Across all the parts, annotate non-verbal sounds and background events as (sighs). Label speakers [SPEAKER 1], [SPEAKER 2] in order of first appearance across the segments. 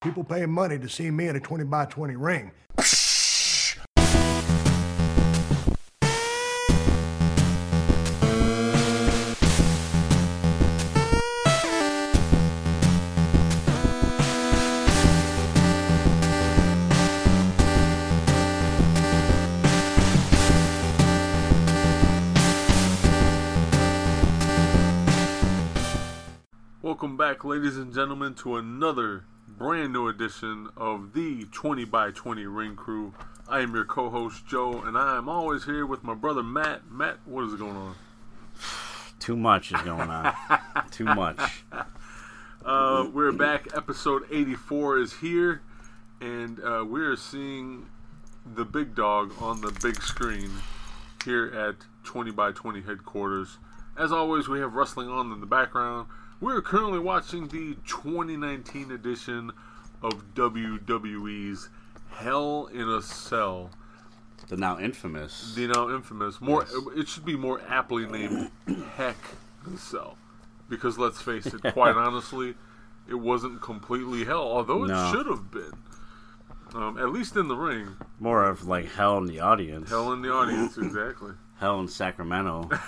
[SPEAKER 1] People paying money to see me in a 20 by 20 ring.
[SPEAKER 2] Welcome back, ladies and gentlemen, to another brand new edition of the 20 by 20 Ring Crew. I am your co host, Joe, and I am always here with my brother, Matt. Matt, what is going on? (sighs)
[SPEAKER 3] Too much is going on. (laughs) Too much.
[SPEAKER 2] Uh, we're back. Episode 84 is here, and uh, we're seeing the big dog on the big screen here at 20 by 20 headquarters. As always, we have wrestling on in the background. We're currently watching the 2019 edition of WWE's Hell in a Cell.
[SPEAKER 3] The now infamous.
[SPEAKER 2] The now infamous, more
[SPEAKER 3] Yes.
[SPEAKER 2] it should be more aptly named Heck in a Cell, because let's face it, quite (laughs) honestly, it wasn't completely hell, although it
[SPEAKER 3] No.
[SPEAKER 2] should have been. Um, at least in the ring,
[SPEAKER 3] More of like hell in the audience.
[SPEAKER 2] hell in the audience, exactly. (laughs)
[SPEAKER 3] Hell in Sacramento. (laughs)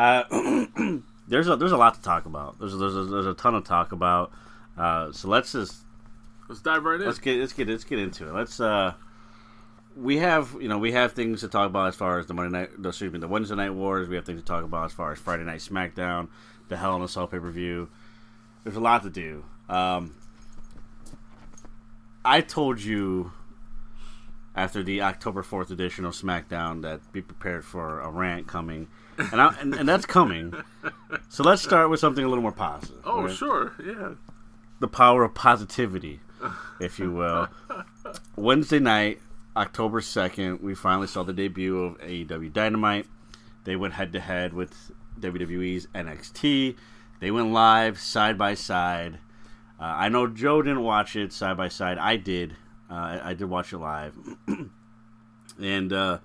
[SPEAKER 3] uh, (clears throat) there's a there's a lot to talk about. There's there's a, there's a ton of talk about. Uh, so let's just
[SPEAKER 2] Let's dive right in.
[SPEAKER 3] let's get let's get let's get into it. Let's uh we have you know we have things to talk about as far as the Monday night the excuse me the Wednesday night wars. We have things to talk about as far as Friday night SmackDown, the Hell in a Cell pay per view. There's a lot to do. Um, I told you after the October fourth edition of SmackDown that be prepared for a rant coming, and I, and, and that's coming. So let's start with something a little more positive.
[SPEAKER 2] oh,
[SPEAKER 3] right?
[SPEAKER 2] sure, yeah.
[SPEAKER 3] the power of positivity, if you will. (laughs) Wednesday night, October 2nd, we finally saw the debut of AEW Dynamite. They went head to head with WWE's NXT. They went live side by side. Uh, I know Joe didn't watch it side by side. I did. Uh, I, I did watch it live, (clears throat) and uh,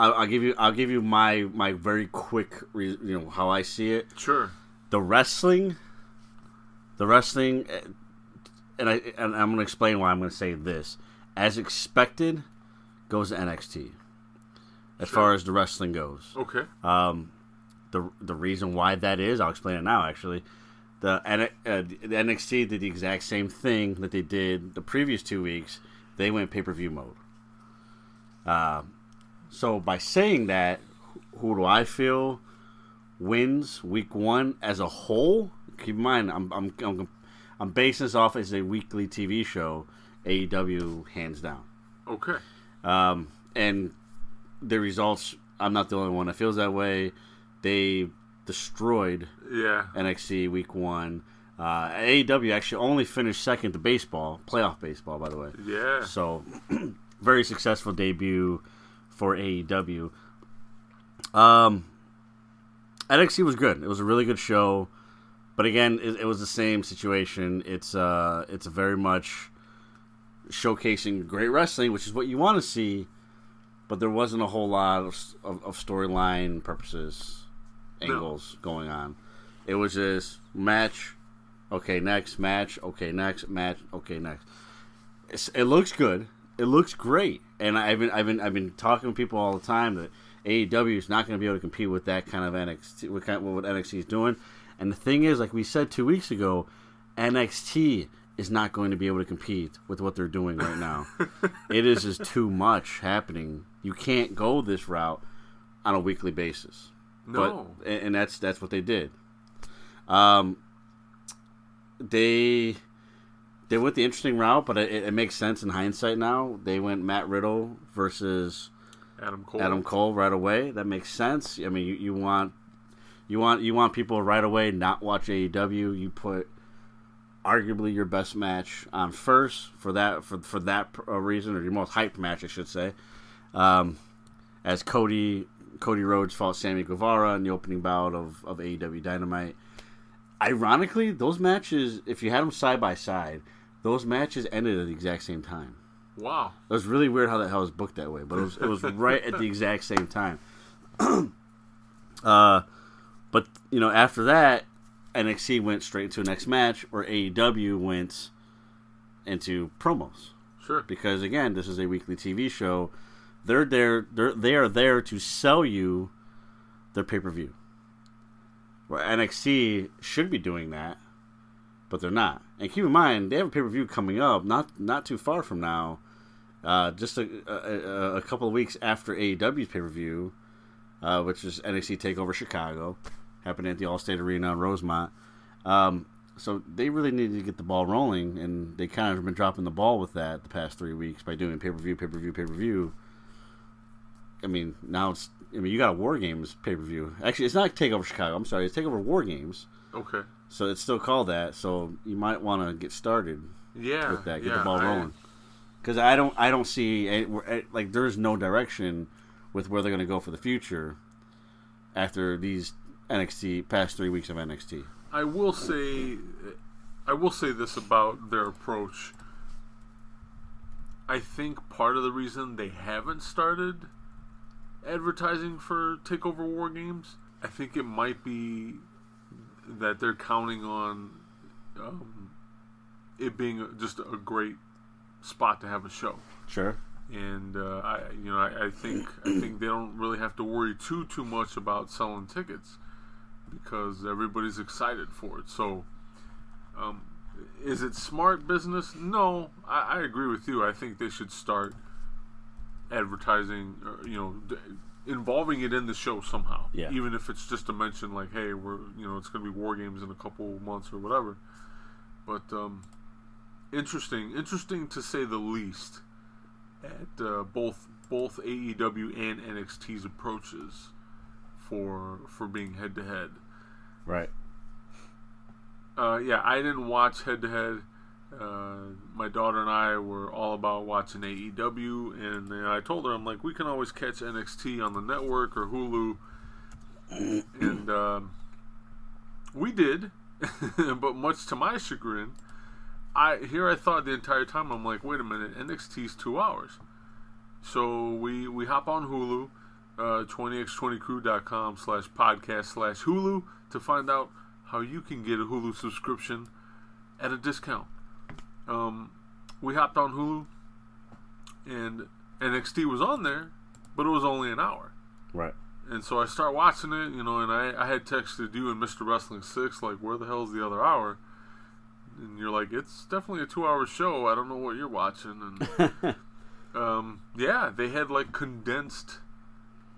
[SPEAKER 3] I'll, I'll give you. I'll give you my my very quick, re- you know, how I see it
[SPEAKER 2] Sure.
[SPEAKER 3] the wrestling, the wrestling, and I and I'm going to explain why I'm going to say this. As expected, goes to NXT. As
[SPEAKER 2] Sure.
[SPEAKER 3] far as the wrestling goes,
[SPEAKER 2] Okay.
[SPEAKER 3] um, the the reason why that is, I'll explain it now. Actually, the, uh, the NXT did the exact same thing that they did the previous two weeks. They went pay per view mode. Um, so by saying that, who do I feel wins week one as a whole? Keep in mind, I'm I'm I'm, I'm basing this off as a weekly TV show. AEW hands down.
[SPEAKER 2] Okay.
[SPEAKER 3] Um, and the results, I'm not the only one that feels that way. They destroyed
[SPEAKER 2] Yeah.
[SPEAKER 3] NXT week one. Uh, AEW actually only finished second to baseball, playoff baseball, by the way.
[SPEAKER 2] Yeah.
[SPEAKER 3] So, (clears throat) very successful debut for AEW. Um, NXT was good. It was a really good show, but again, it, it was the same situation. It's uh, it's very much showcasing great wrestling, which is what you want to see, but there wasn't a whole lot of, of, of storyline purposes, angles going on. It was just match, okay, next match, okay, next match, okay, next it's, it looks good. It looks great, and I've been I've been I've been talking to people all the time that AEW is not going to be able to compete with that kind of NXT with kind what NXT is doing. And the thing is, like we said two weeks ago, NXT is not going to be able to compete with what they're doing right now. (laughs) it is just too much happening. You can't go this route on a weekly basis.
[SPEAKER 2] No.
[SPEAKER 3] But and and that's that's what they did. Um, they they went the interesting route, but it, it makes sense in hindsight now. They went Matt Riddle versus
[SPEAKER 2] Adam Cole.
[SPEAKER 3] Adam Cole right away. That makes sense. I mean, you, you want you want you want people right away not watch AEW. You put arguably your best match on first for that for for that uh, reason, or your most hyped match, I should say. Um, as Cody Cody Rhodes fought Sammy Guevara in the opening bout of, of AEW Dynamite. Ironically, those matches, if you had them side by side, those matches ended at the exact same time.
[SPEAKER 2] Wow.
[SPEAKER 3] It was really weird how that how it was booked that way, but it was it was right at the exact same time. (clears throat) uh, but you know, after that, NXT went straight to a next match, or AEW went into promos.
[SPEAKER 2] Sure.
[SPEAKER 3] Because again, this is a weekly TV show. They're there. They're they are there to sell you their pay per view. Where NXT should be doing that, but they're not. And keep in mind, they have a pay per view coming up, not not too far from now, uh, just a, a, a couple of weeks after AEW's pay per view, uh, which is NXT Takeover Chicago, happening at the Allstate Arena in Rosemont. Um, so they really needed to get the ball rolling, and they kind of have been dropping the ball with that the past three weeks by doing pay per view, pay per view, pay per view. I mean, now it's. I mean, you got a War Games pay per view. Actually, it's not Takeover Chicago. I'm sorry, it's Takeover War Games.
[SPEAKER 2] Okay.
[SPEAKER 3] So it's still called that. So you might want to get started
[SPEAKER 2] Yeah.
[SPEAKER 3] with that, get
[SPEAKER 2] yeah,
[SPEAKER 3] the ball rolling. Because I don't, I don't see any- eh, like there's no direction with where they're going to go for the future after these NXT past three weeks of NXT.
[SPEAKER 2] I will say, I will say this about their approach. I think part of the reason they haven't started advertising for Takeover War Games, I think it might be that they're counting on um, it being just a great spot to have a show
[SPEAKER 3] Sure.
[SPEAKER 2] and uh, I, you know, I, I think I think they don't really have to worry too too much about selling tickets because everybody's excited for it. So, um, is it smart business? No, I, I agree with you. I think they should start advertising, or, you know, involving it in the show somehow.
[SPEAKER 3] Yeah.
[SPEAKER 2] Even if it's just to mention, like, hey, we're you know, it's going to be war games in a couple months or whatever. But um, interesting, interesting to say the least at uh, both both AEW and NXT's approaches for for being head to head.
[SPEAKER 3] Right.
[SPEAKER 2] Uh, yeah, I didn't watch head to head. My daughter and I were all about watching AEW, and uh, I told her, I'm like, we can always catch NXT on the network or Hulu, (clears throat) and um, we did. (laughs) but much to my chagrin, I here I thought the entire time, I'm like, wait a minute, NXT's two hours. So we we hop on Hulu, uh, 20x20crew.com slash podcast slash Hulu to find out how you can get a Hulu subscription at a discount. Um, we hopped on Hulu, and NXT was on there, but it was only an hour.
[SPEAKER 3] Right.
[SPEAKER 2] And so I start watching it, you know, and I, I had texted you and Mr. Wrestling 6, like, where the hell's the other hour? And you're like, it's definitely a two hour show. I don't know what you're watching. And (laughs) um, yeah, they had like condensed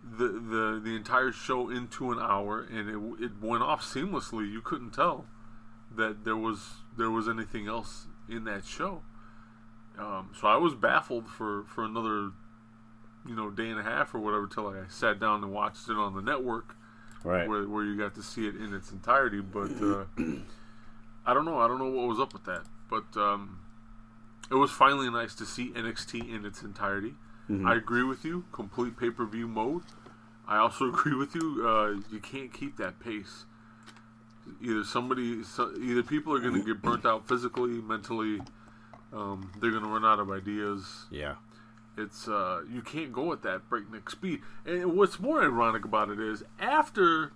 [SPEAKER 2] the, the the entire show into an hour, and it, it went off seamlessly. You couldn't tell that there was there was anything else in that show. Um, so I was baffled for, for another you know day and a half or whatever till I sat down and watched it on the network
[SPEAKER 3] Right.
[SPEAKER 2] where where you got to see it in its entirety. But uh, (clears throat) I don't know. I don't know what was up with that. But um, it was finally nice to see NXT in its entirety. I agree with you. Complete pay per view mode. I also (laughs) agree with you. Uh, you can't keep that pace. Either somebody, so, either people are going to get burnt out physically, mentally. Um, they're going to run out of ideas
[SPEAKER 3] Yeah.
[SPEAKER 2] it's uh, you can't go at that breakneck speed. And what's more ironic about it is after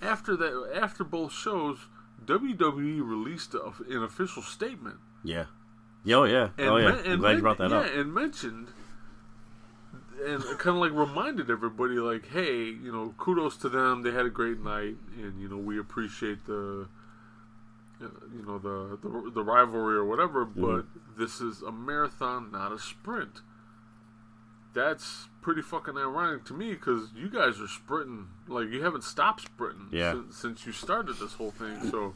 [SPEAKER 2] after that after both shows, WWE released a, an official statement
[SPEAKER 3] Yeah. Yeah, Oh yeah.
[SPEAKER 2] and
[SPEAKER 3] oh yeah.
[SPEAKER 2] men-
[SPEAKER 3] I'm glad you brought that
[SPEAKER 2] yeah,
[SPEAKER 3] up.
[SPEAKER 2] and mentioned and it kind of like reminded everybody like, hey, you know, kudos to them. They had a great night, and you know, we appreciate the uh, you know the, the the rivalry or whatever.
[SPEAKER 3] Mm-hmm.
[SPEAKER 2] But this is a marathon, not a sprint. That's pretty fucking ironic to me because you guys are sprinting like you haven't stopped sprinting
[SPEAKER 3] Yeah.
[SPEAKER 2] since, since you started this whole thing. So,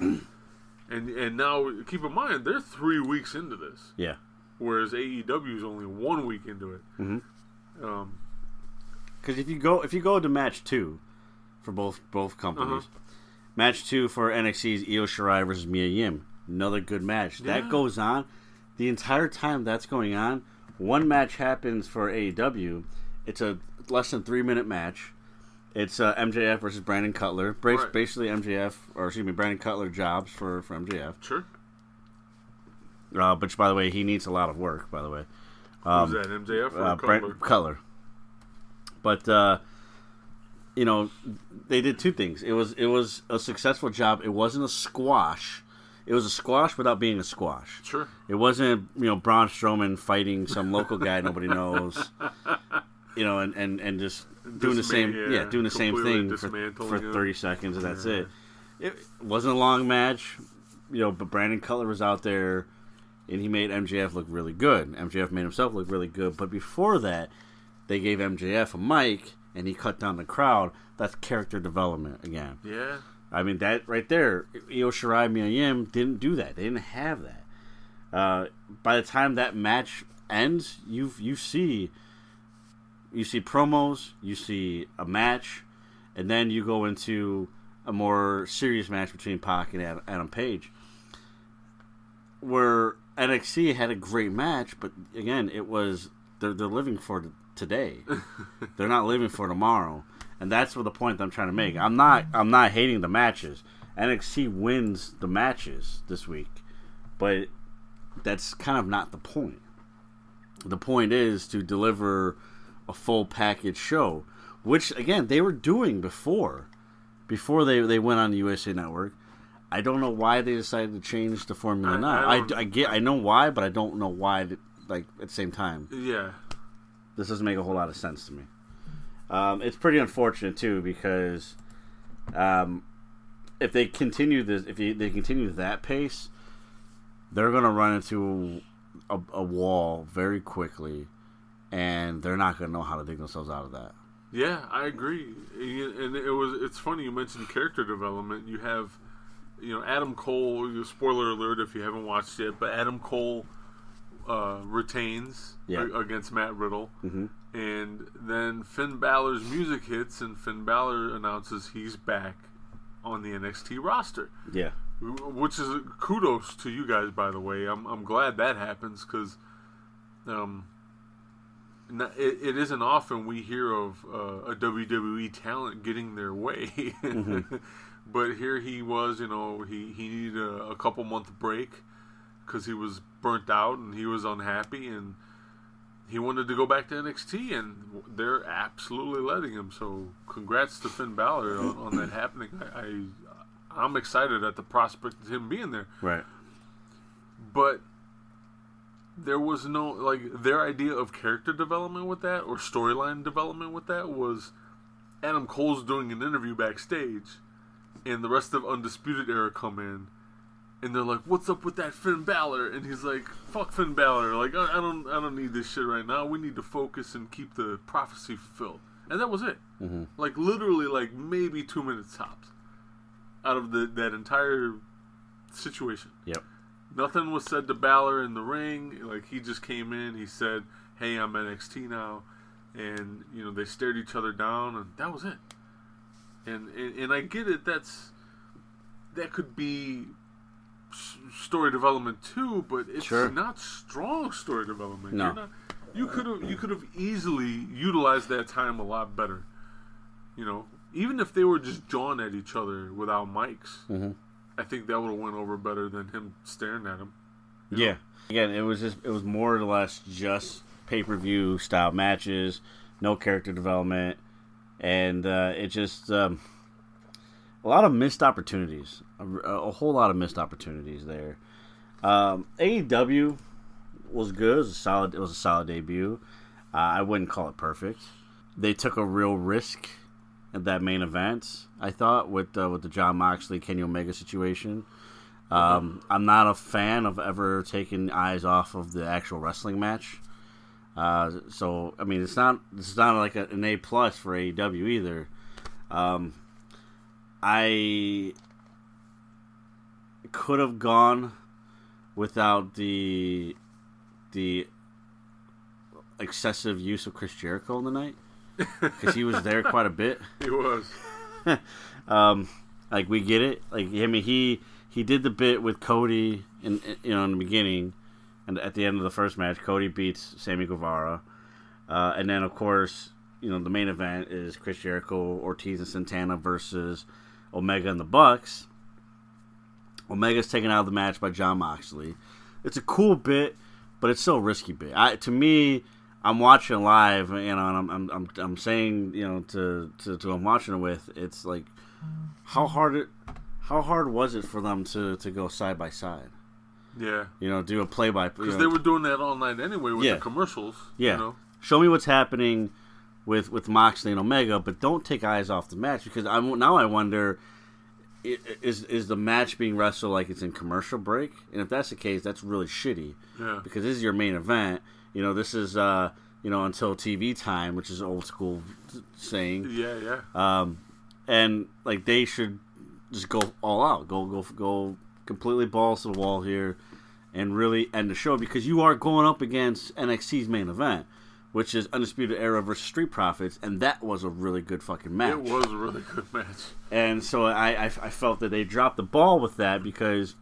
[SPEAKER 2] and and now keep in mind they're three weeks into this
[SPEAKER 3] Yeah.
[SPEAKER 2] whereas AEW is only one week into it. Um,
[SPEAKER 3] Because if you go if you go to match two for both both companies,
[SPEAKER 2] Uh-huh.
[SPEAKER 3] match two for NXT's Io Shirai versus Mia Yim, another good match.
[SPEAKER 2] Yeah.
[SPEAKER 3] That goes on the entire time that's going on. One match happens for AEW. It's a less than three minute match. It's uh, MJF versus Brandon Cutler. Bas-
[SPEAKER 2] Right.
[SPEAKER 3] Basically, MJF or excuse me, Brandon Cutler jobs for for MJF.
[SPEAKER 2] sure.
[SPEAKER 3] Uh, which, by the way, he needs a lot of work. By the way,
[SPEAKER 2] Who's that? MJF or
[SPEAKER 3] uh? Brent Cutler. But uh, you know, they did two things. It was it was a successful job. It wasn't a squash. It was a squash without being a squash.
[SPEAKER 2] Sure.
[SPEAKER 3] It wasn't you know Braun Strowman fighting some local guy (laughs) nobody knows. You know, and, and, and just doing the same
[SPEAKER 2] yeah,
[SPEAKER 3] yeah, doing the same thing for, for thirty seconds and that's
[SPEAKER 2] Yeah.
[SPEAKER 3] it. It wasn't a long match, you know, but Brandon Cutler was out there and he made MJF look really good. MJF made himself look really good, but before that, they gave MJF a mic and he cut down the crowd. That's character development again.
[SPEAKER 2] Yeah.
[SPEAKER 3] I mean that right there, Io Shirai Mia Yim didn't do that. They didn't have that. Uh, by the time that match ends, you you see you see promos, you see a match, and then you go into a more serious match between Pac and Adam, Adam Page, where NXT had a great match, but again, it was they're they're living for today. (laughs) they're not living for tomorrow, and that's what the point I'm trying to make. I'm not I'm not hating the matches. NXT wins the matches this week, but that's kind of not the point. The point is to deliver a full package show, which again they were doing before, before they they went on the USA Network. I don't know why they decided to change the formula
[SPEAKER 2] I-
[SPEAKER 3] now.
[SPEAKER 2] I
[SPEAKER 3] I, I get I know why, but I don't know why. Like at the same time,
[SPEAKER 2] Yeah.
[SPEAKER 3] this doesn't make a whole lot of sense to me. Um, it's pretty unfortunate too because um, if they continue this, if they, they continue that pace, they're going to run into a, a wall very quickly, and they're not going to know how to dig themselves out of that.
[SPEAKER 2] Yeah, I agree. And it was it's funny you mentioned character development. You have you know Adam Cole, spoiler alert if you haven't watched yet, but Adam Cole uh, retains
[SPEAKER 3] Yeah.
[SPEAKER 2] a- against Matt Riddle.
[SPEAKER 3] Mhm.
[SPEAKER 2] And then Finn Balor's music hits and Finn Balor announces he's back on the NXT roster.
[SPEAKER 3] Yeah,
[SPEAKER 2] which is kudos to you guys by the way i'm, I'm glad that happens because um, it, it isn't often we hear of uh, a wwe talent getting their way (laughs) but here he was you know he, he needed a, a couple month break because he was burnt out and he was unhappy and he wanted to go back to NXT, and they're absolutely letting him. So, congrats to Finn Balor on, on that (clears throat) happening. I, I, I'm excited at the prospect of him being there.
[SPEAKER 3] right.
[SPEAKER 2] But there was no like their idea of character development with that or storyline development with that was Adam Cole's doing an interview backstage, and the rest of Undisputed Era come in, and they're like, "What's up with that Finn Balor?" And he's like, "Fuck Finn Balor! Like I, I don't, I don't need this shit right now. We need to focus and keep the prophecy fulfilled." And that was it.
[SPEAKER 3] Mm-hmm.
[SPEAKER 2] Like literally, like maybe two minutes tops out of the that entire situation.
[SPEAKER 3] Yep.
[SPEAKER 2] Nothing was said to Balor in the ring. Like he just came in, he said, "Hey, I'm NXT now," and you know they stared each other down, and that was it. And and, and I get it. That's that could be story development too, but it's
[SPEAKER 3] Sure.
[SPEAKER 2] not strong story development.
[SPEAKER 3] No.
[SPEAKER 2] You're not, you could have you could have easily utilized that time a lot better. You know, even if they were just jawing at each other without mics.
[SPEAKER 3] Mhm.
[SPEAKER 2] I think that would have went over better than him staring at him.
[SPEAKER 3] Yeah. Again, it was just it was more or less just pay per view style matches, no character development, and uh, it just um, a lot of missed opportunities, a, a whole lot of missed opportunities there. Um, AEW was good. It was a solid. It was a solid debut. Uh, I wouldn't call it perfect. They took a real risk at that main event. I thought with uh, with the Jon Moxley Kenny Omega situation. Um, I'm not a fan of ever taking eyes off of the actual wrestling match. Uh, so I mean, it's not it's not like a, an A plus for AEW either. Um, I could have gone without the the excessive use of Chris Jericho in the night because he was there quite a bit. (laughs)
[SPEAKER 2] He was. (laughs)
[SPEAKER 3] Um, like we get it. Like I mean, he he did the bit with Cody in you know in the beginning, and at the end of the first match, Cody beats Sammy Guevara, uh, and then of course you know the main event is Chris Jericho, Ortiz, and Santana versus Omega and the Bucks. Omega's taken out of the match by Jon Moxley. It's a cool bit, but it's still a risky bit. I, to me, I'm watching live, you know, and I'm I'm I'm, I'm saying, you know, to, to to I'm watching it with, it's like how hard it how hard was it for them to to go side by side?
[SPEAKER 2] Yeah,
[SPEAKER 3] You know, do a play by play.
[SPEAKER 2] because they were doing that all night anyway with
[SPEAKER 3] Yeah.
[SPEAKER 2] the commercials.
[SPEAKER 3] Yeah.
[SPEAKER 2] you know?
[SPEAKER 3] Show me what's happening with with Moxley and Omega, but don't take eyes off the match because I'm now I wonder is is the match being wrestled like it's in commercial break? And if that's the case, that's really shitty
[SPEAKER 2] yeah,
[SPEAKER 3] because this is your main event. You know, this is uh you know until TV time, which is old school saying.
[SPEAKER 2] yeah, yeah.
[SPEAKER 3] Um, and like they should just go all out, go go go completely balls to the wall here, and really end the show because you are going up against NXT's main event, which is Undisputed Era versus Street Profits, and that was a really good fucking match.
[SPEAKER 2] It was a really good match.
[SPEAKER 3] And so I, I, I felt that they dropped the ball with that because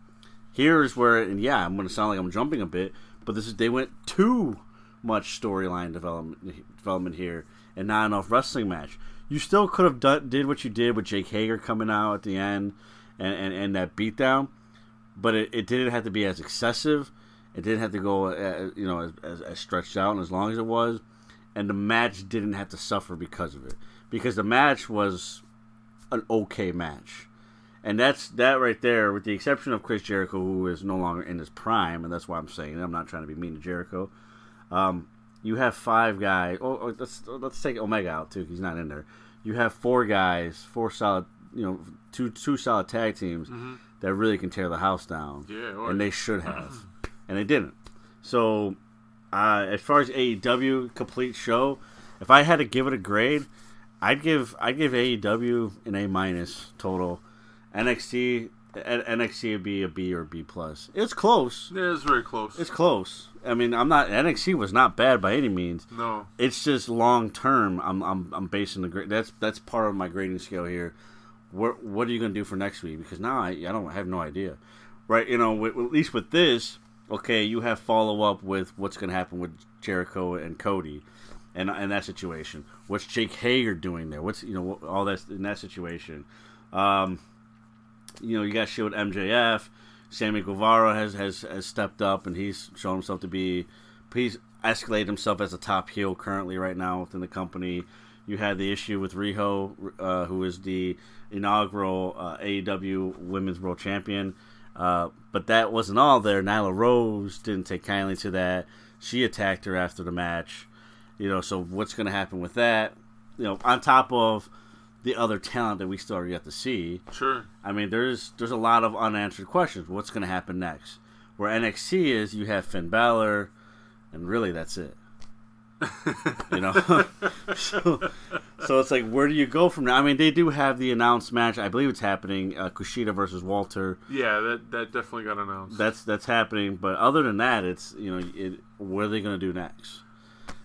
[SPEAKER 3] here's where, and yeah, I'm going to sound like I'm jumping a bit, but this is they went too much storyline development development here and not enough wrestling match. You still could have done, did what you did with Jake Hager coming out at the end and, and, and that beatdown, but it, it didn't have to be as excessive. It didn't have to go, uh, you know, as, as, as stretched out and as long as it was, and the match didn't have to suffer because of it. Because the match was an okay match. And that's that right there, with the exception of Chris Jericho, who is no longer in his prime, and that's why I'm saying it. I'm not trying to be mean to Jericho. Um, you have five guys. Oh, oh, let's let's take Omega out too. he's not in there. You have four guys, four solid, you know, two two solid tag teams that really can tear the house down.
[SPEAKER 2] Yeah, or-
[SPEAKER 3] and they should have, and they didn't. So, uh, as far as AEW complete show, if I had to give it a grade, I'd give I'd give AEW an A minus total. NXT NXT would be a B or B plus. It's close.
[SPEAKER 2] Yeah, it's very close.
[SPEAKER 3] It's close. I mean, I'm not NXT was not bad by any means.
[SPEAKER 2] no,
[SPEAKER 3] It's just long term. I'm I'm I'm basing the grade. That's that's part of my grading scale here. What what are you gonna do for next week? Because now I, I don't I have no idea. Right? You know, with, at least with this, okay, you have follow up with what's gonna happen with Jericho and Cody, and and that situation. What's Jake Hager doing there? What's you know all that in that situation. Um, you know, you got shit with MJF. Sammy Guevara has, has has stepped up and he's shown himself to be he's escalated himself as a top heel currently right now within the company. You had the issue with Riho, uh, who is the inaugural uh, AEW Women's World Champion. Uh, but that wasn't all there. Nyla Rose didn't take kindly to that. She attacked her after the match. You know, so what's going to happen with that? You know, on top of the other talent that we still are yet to see.
[SPEAKER 2] sure.
[SPEAKER 3] I mean, there's there's a lot of unanswered questions. What's going to happen next? Where NXT is, you have Finn Balor, and really that's it. You know, (laughs) so, so it's like, where do you go from now? I mean, they do have the announced match. I believe it's happening. Uh, Kushida versus Walter.
[SPEAKER 2] Yeah, that that definitely got announced.
[SPEAKER 3] That's that's happening. But other than that, it's you know, it, what are they going to do next?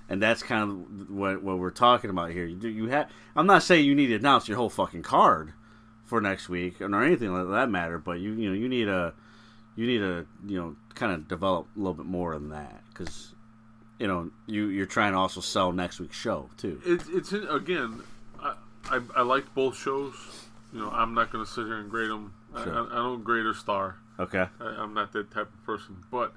[SPEAKER 3] And that's kind of what what we're talking about here. You, do- you have. I'm not saying you need to announce your whole fucking card for next week or anything like that matter, but you you know you need a you need to you know kind of develop a little bit more than that because you know you you're trying to also sell next week's show too.
[SPEAKER 2] It's it's in, again. I, I I liked both shows. You know, I'm not going to sit here and grade them. I,
[SPEAKER 3] Sure.
[SPEAKER 2] I, I don't grade or star.
[SPEAKER 3] Okay.
[SPEAKER 2] I, I'm not that type of person. But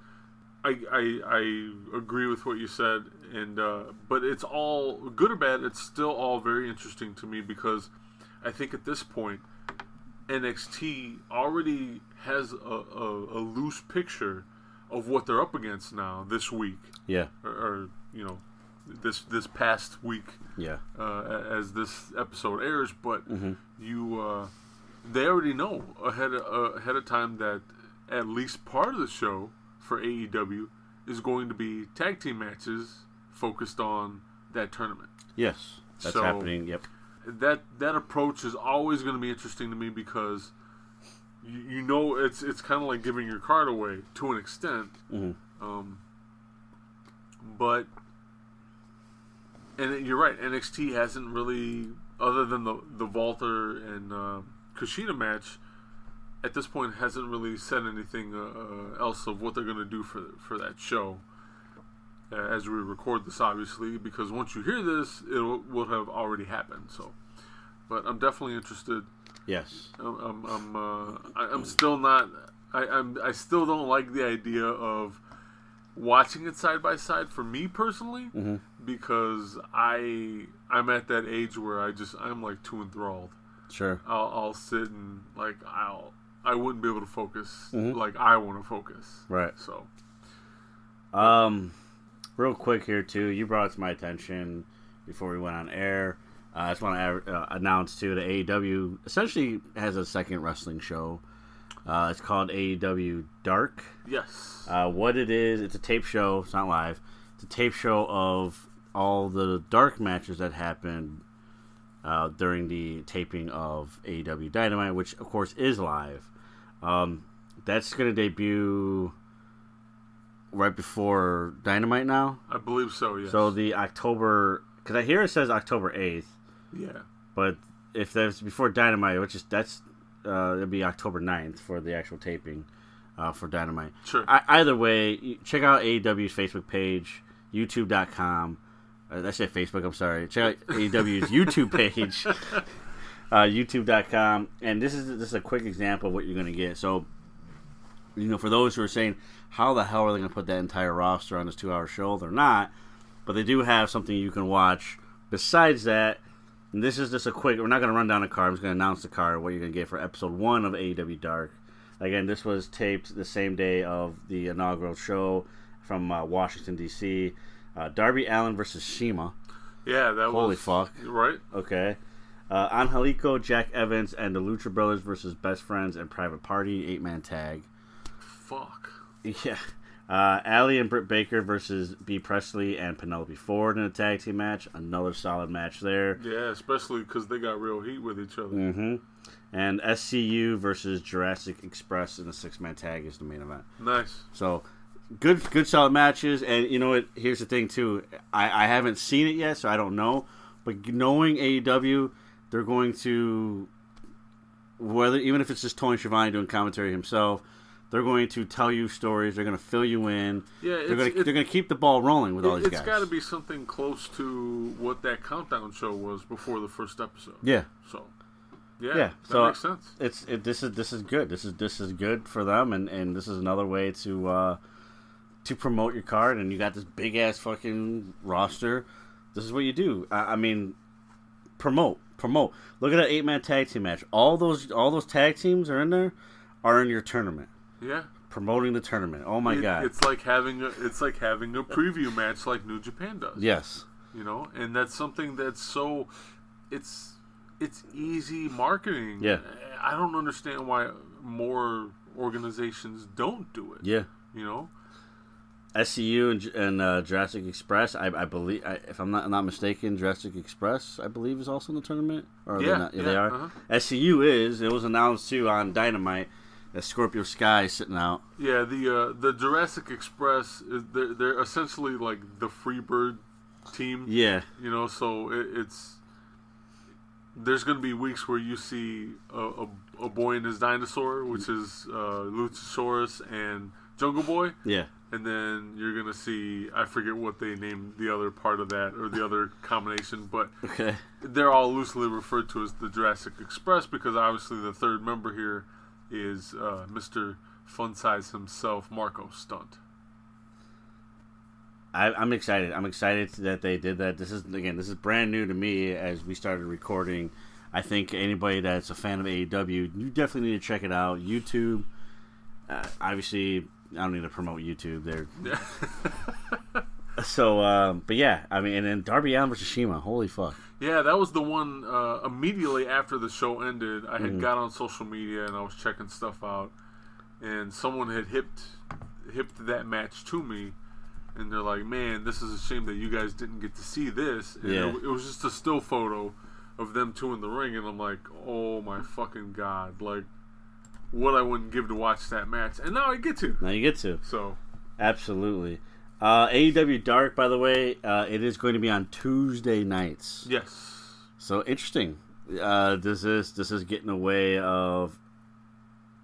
[SPEAKER 2] I I, I agree with what you said, and uh, but it's all good or bad. It's still all very interesting to me because I think at this point NXT already has a, a, a loose picture of what they're up against now this week,
[SPEAKER 3] Yeah.
[SPEAKER 2] or, or you know, this this past week
[SPEAKER 3] Yeah.
[SPEAKER 2] uh, as this episode airs, but you uh, they already know ahead of, uh, ahead of time that at least part of the show for AEW is going to be tag team matches focused on that tournament.
[SPEAKER 3] Yes. That's
[SPEAKER 2] So-
[SPEAKER 3] happening. Yep.
[SPEAKER 2] That that approach is always going to be interesting to me because you, you know it's it's kind of like giving your card away to an extent.
[SPEAKER 3] Mhm.
[SPEAKER 2] Um, but and you're right, NXT hasn't really, other than the the Walter and uh, Kushida match, at this point hasn't really said anything uh, uh, else of what they're going to do for for that show. Uh, as we record this, obviously, because once you hear this, it will have already happened. So, but I'm definitely interested.
[SPEAKER 3] Yes.
[SPEAKER 2] I'm I'm I'm, uh, I, I'm still not. I, I'm I still don't like the idea of watching it side by side for me personally
[SPEAKER 3] Mm-hmm.
[SPEAKER 2] because I I'm at that age where I just I'm like too enthralled.
[SPEAKER 3] Sure.
[SPEAKER 2] I'll, I'll sit and like I'll I wouldn't be able to focus
[SPEAKER 3] Mhm.
[SPEAKER 2] like I want to focus.
[SPEAKER 3] Right.
[SPEAKER 2] So
[SPEAKER 3] Um, real quick here too. You brought it to my attention before we went on air. Uh, I just want to uh, announce too that AEW essentially has a second wrestling show. Uh, it's called AEW Dark.
[SPEAKER 2] yes,
[SPEAKER 3] Uh, what it is, it's a tape show. It's not live. It's a tape show of all the dark matches that happened uh, during the taping of AEW Dynamite, which of course is live. Um, that's going to debut right before Dynamite now.
[SPEAKER 2] I believe so. Yes.
[SPEAKER 3] So the October, because I hear it says October eighth,
[SPEAKER 2] yeah,
[SPEAKER 3] but if that's before Dynamite, which is that's uh, it'll be October 9th for the actual taping uh, for Dynamite.
[SPEAKER 2] sure.
[SPEAKER 3] I, either way, check out AEW's Facebook page, YouTube.com. Uh, I say Facebook? I'm sorry. Check out AEW's (laughs) YouTube page, uh, YouTube.com. And this is this is a quick example of what you're going to get. So, you know, for those who are saying, how the hell are they going to put that entire roster on this two hour show? They're not. But they do have something you can watch. Besides that, and this is just a quick. We're not going to run down the card. I'm just going to announce the card. What you're going to get for episode one of AEW Dark. Again, this was taped the same day of the inaugural show from uh, Washington D.C. Uh, Darby Allin versus Shima.
[SPEAKER 2] yeah, that was
[SPEAKER 3] Holy
[SPEAKER 2] was
[SPEAKER 3] fuck.
[SPEAKER 2] right.
[SPEAKER 3] Okay. Uh, Angelico, Jack Evans, and the Lucha Brothers versus Best Friends and Private Party eight man tag.
[SPEAKER 2] Fuck. (laughs)
[SPEAKER 3] Yeah. Uh, Allie and Britt Baker versus Bea Priestley and Penelope Ford in a tag team match. Another solid match there.
[SPEAKER 2] Yeah, especially because they got real heat with each other.
[SPEAKER 3] hmm And SCU versus Jurassic Express in a six man tag is the main event.
[SPEAKER 2] Nice.
[SPEAKER 3] So good, good, solid matches. And you know what? Here's the thing too. I, I haven't seen it yet, so I don't know. But knowing AEW, they're going to whether even if it's just Tony Schiavone doing commentary himself, they're going to tell you stories. They're going to fill you in.
[SPEAKER 2] Yeah,
[SPEAKER 3] They're going to they're going to keep the ball rolling with all these
[SPEAKER 2] it's
[SPEAKER 3] guys.
[SPEAKER 2] It's got to be something close to what that countdown show was before the first episode.
[SPEAKER 3] yeah.
[SPEAKER 2] So, yeah,
[SPEAKER 3] Yeah,
[SPEAKER 2] that
[SPEAKER 3] so-
[SPEAKER 2] makes sense.
[SPEAKER 3] it's it, this is this is good. This is this is good for them, and, and this is another way to uh, to promote your card. And you got this big ass fucking roster. This is what you do. I, I mean, promote, promote. Look at that eight man tag team match. All those all those tag teams are in there, are in your tournament,
[SPEAKER 2] Yeah.
[SPEAKER 3] promoting the tournament. Oh my
[SPEAKER 2] It-
[SPEAKER 3] god.
[SPEAKER 2] It's like having a it's like having a preview match like New Japan does.
[SPEAKER 3] yes.
[SPEAKER 2] You know, and that's something that's so it's it's easy marketing.
[SPEAKER 3] Yeah.
[SPEAKER 2] I don't understand why more organizations don't do it.
[SPEAKER 3] Yeah.
[SPEAKER 2] You know?
[SPEAKER 3] SCU and, and uh, Jurassic Express. I, I believe, I, if I'm not not mistaken, Jurassic Express, I believe, is also in the tournament. Or
[SPEAKER 2] Yeah,
[SPEAKER 3] they not?
[SPEAKER 2] yeah,
[SPEAKER 3] they are.
[SPEAKER 2] uh-huh.
[SPEAKER 3] SCU is. It was announced too on Dynamite that Scorpio Sky sitting out.
[SPEAKER 2] Yeah, the uh, the Jurassic Express is they're, they're essentially like the Freebird team.
[SPEAKER 3] Yeah,
[SPEAKER 2] You know, so it, it's there's going to be weeks where you see a, a, a boy and his dinosaur, which is uh, Luchasaurus and Jungle Boy,
[SPEAKER 3] yeah,
[SPEAKER 2] and then you're going to see I forget what they named the other part of that or the other combination, but
[SPEAKER 3] okay,
[SPEAKER 2] they're all loosely referred to as the Jurassic Express because obviously the third member here is uh, Mr. Fun Size himself, Marko Stunt.
[SPEAKER 3] I, I'm excited. I'm excited that they did that. This is again, this is brand new to me as we started recording. I think anybody that's a fan of AEW, you definitely need to check it out. YouTube, uh, obviously, I don't need to promote YouTube. There,
[SPEAKER 2] Yeah. (laughs)
[SPEAKER 3] so, um, but yeah, I mean, and then Darby Allin versus Shima. Holy fuck!
[SPEAKER 2] Yeah, that was the one uh, immediately after the show ended. I had got on social media and I was checking stuff out, and someone had hipped hipped that match to me, and they're like, "Man, this is a shame that you guys didn't get to see this." And
[SPEAKER 3] Yeah.
[SPEAKER 2] it, it was just a still photo of them two in the ring, and I'm like, "Oh my fucking god!" Like, what I wouldn't give to watch that match, and now I get to.
[SPEAKER 3] Now you get to
[SPEAKER 2] So
[SPEAKER 3] absolutely. Uh, AEW Dark, by the way, uh, it is going to be on Tuesday nights.
[SPEAKER 2] yes,
[SPEAKER 3] So interesting. Uh, this is this is getting away of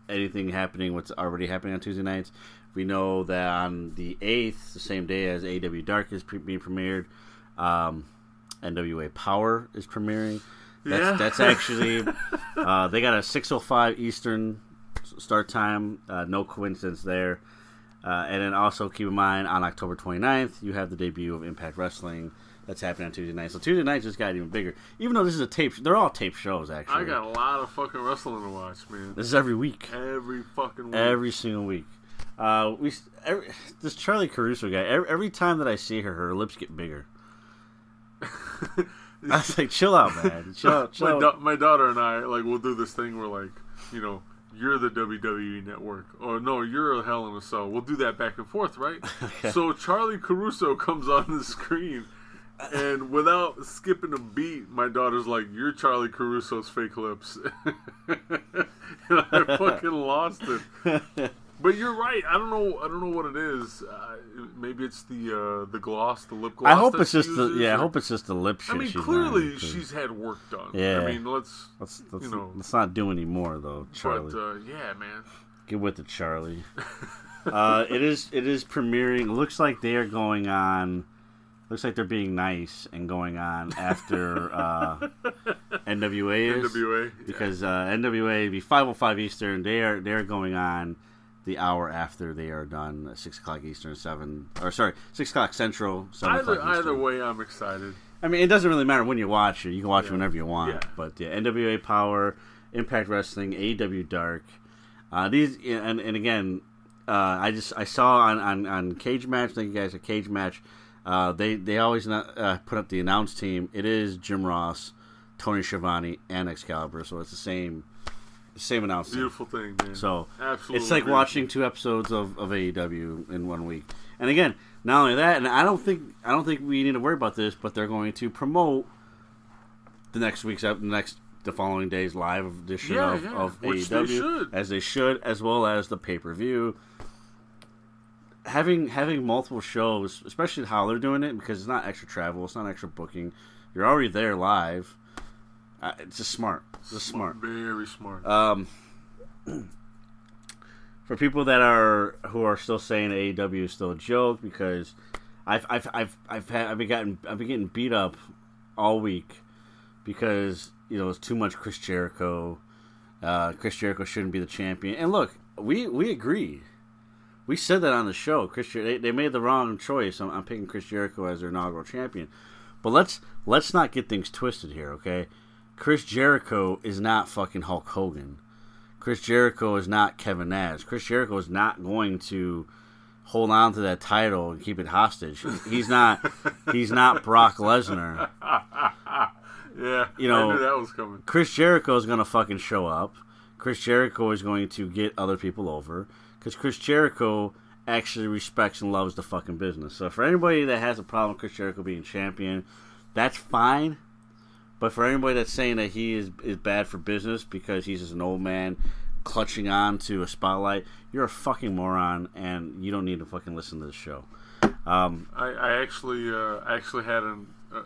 [SPEAKER 3] anything happening. What's already happening on Tuesday nights. We know that on the eighth, the same day as AW Dark is pre- being premiered, um, NWA Power is premiering. That's,
[SPEAKER 2] Yeah.
[SPEAKER 3] that's actually (laughs) uh, they got a six oh five Eastern start time. Uh, no coincidence there. Uh, and then also keep in mind on October 29th, you have the debut of Impact Wrestling that's happening on Tuesday night. So Tuesday night just got even bigger. Even though this is a tape, they're all tape shows actually.
[SPEAKER 2] I got a lot of fucking wrestling to watch, man.
[SPEAKER 3] This is every week,
[SPEAKER 2] Every fucking week.
[SPEAKER 3] every single week. Uh, we every, this Charly Caruso guy. Every, every time that I see her, her lips get bigger. (laughs) I was like, chill out, man. Chill (laughs) out. Chill
[SPEAKER 2] my,
[SPEAKER 3] out.
[SPEAKER 2] da- my daughter and I like we'll do this thing where like you know you're the WWE network or no you're a Hell in a Cell. We'll do that back and forth, right? (laughs) So Charly Caruso comes on the screen. And without skipping a beat, my daughter's like, "You're Charly Caruso's fake lips," (laughs) and I (laughs) fucking lost it. But you're right. I don't know. I don't know what it is. Uh, maybe it's the uh, the gloss, the lip gloss.
[SPEAKER 3] I hope it's just the yeah. I hope it's just the lip.
[SPEAKER 2] I mean,
[SPEAKER 3] she's
[SPEAKER 2] clearly
[SPEAKER 3] 'cause-
[SPEAKER 2] she's had work done.
[SPEAKER 3] Yeah.
[SPEAKER 2] I mean, let's.
[SPEAKER 3] Let's let's,
[SPEAKER 2] you know.
[SPEAKER 3] let's not do any more though, Charly.
[SPEAKER 2] But uh, yeah, man.
[SPEAKER 3] Get with it, Charly. (laughs) uh, it is it is premiering. Looks like they are going on. Looks like they're being nice and going on after uh, (laughs) NWA is
[SPEAKER 2] NWA.
[SPEAKER 3] because uh, NWA be five oh five Eastern. They are they are going on the hour after they are done, six o'clock Eastern, seven or sorry, six o'clock Central, seven
[SPEAKER 2] Either
[SPEAKER 3] o'clock Eastern.
[SPEAKER 2] either way, I'm excited.
[SPEAKER 3] I mean, it doesn't really matter when you watch it. You can watch it whenever you want.
[SPEAKER 2] Yeah.
[SPEAKER 3] But yeah, NWA Power, Impact Wrestling, AEW Dark. Uh, these and and again, uh, I just I saw on, on, on Cage Match. Thank you guys. A Cage Match. Uh, they they always not, uh, put up the announce team. It is Jim Ross, Tony Schiavone, and Excalibur. So it's the same same announcement.
[SPEAKER 2] Beautiful thing, man.
[SPEAKER 3] So
[SPEAKER 2] Absolutely
[SPEAKER 3] it's like
[SPEAKER 2] beautiful.
[SPEAKER 3] watching two episodes of, of AEW in one week. And again, not only that, and I don't think I don't think we need to worry about this, but they're going to promote the next week's up, the next the following day's live edition
[SPEAKER 2] Yeah,
[SPEAKER 3] of,
[SPEAKER 2] yeah,
[SPEAKER 3] of
[SPEAKER 2] which
[SPEAKER 3] AEW
[SPEAKER 2] should.
[SPEAKER 3] as they should, as well as the pay per view. Having having multiple shows, especially how they're doing it, because it's not extra travel, it's not extra booking. You're already there live. Uh, it's just smart. It's just smart.
[SPEAKER 2] Very smart.
[SPEAKER 3] Um, for people that are who are still saying AEW is still a joke because I've I've I've I've had I've been getting I've been getting beat up all week because you know it's too much Chris Jericho. Uh, Chris Jericho shouldn't be the champion. And look, we we agree. We said that on the show. Chris, they, they made the wrong choice. I'm, I'm picking Chris Jericho as their inaugural champion. But let's let's not get things twisted here, okay? Chris Jericho is not fucking Hulk Hogan. Chris Jericho is not Kevin Nash. Chris Jericho is not going to hold on to that title and keep it hostage. He's not. he's not Brock Lesnar. (laughs)
[SPEAKER 2] yeah,
[SPEAKER 3] you know-
[SPEAKER 2] I knew that was coming.
[SPEAKER 3] Chris Jericho is going to fucking show up. Chris Jericho is going to get other people over because Chris Jericho actually respects and loves the fucking business. So for anybody that has a problem with Chris Jericho being champion, that's fine. But for anybody that's saying that he is is bad for business because he's just an old man clutching on to a spotlight, you're a fucking moron, and you don't need to fucking listen to the show. Um,
[SPEAKER 2] I, I actually uh, actually had an, uh,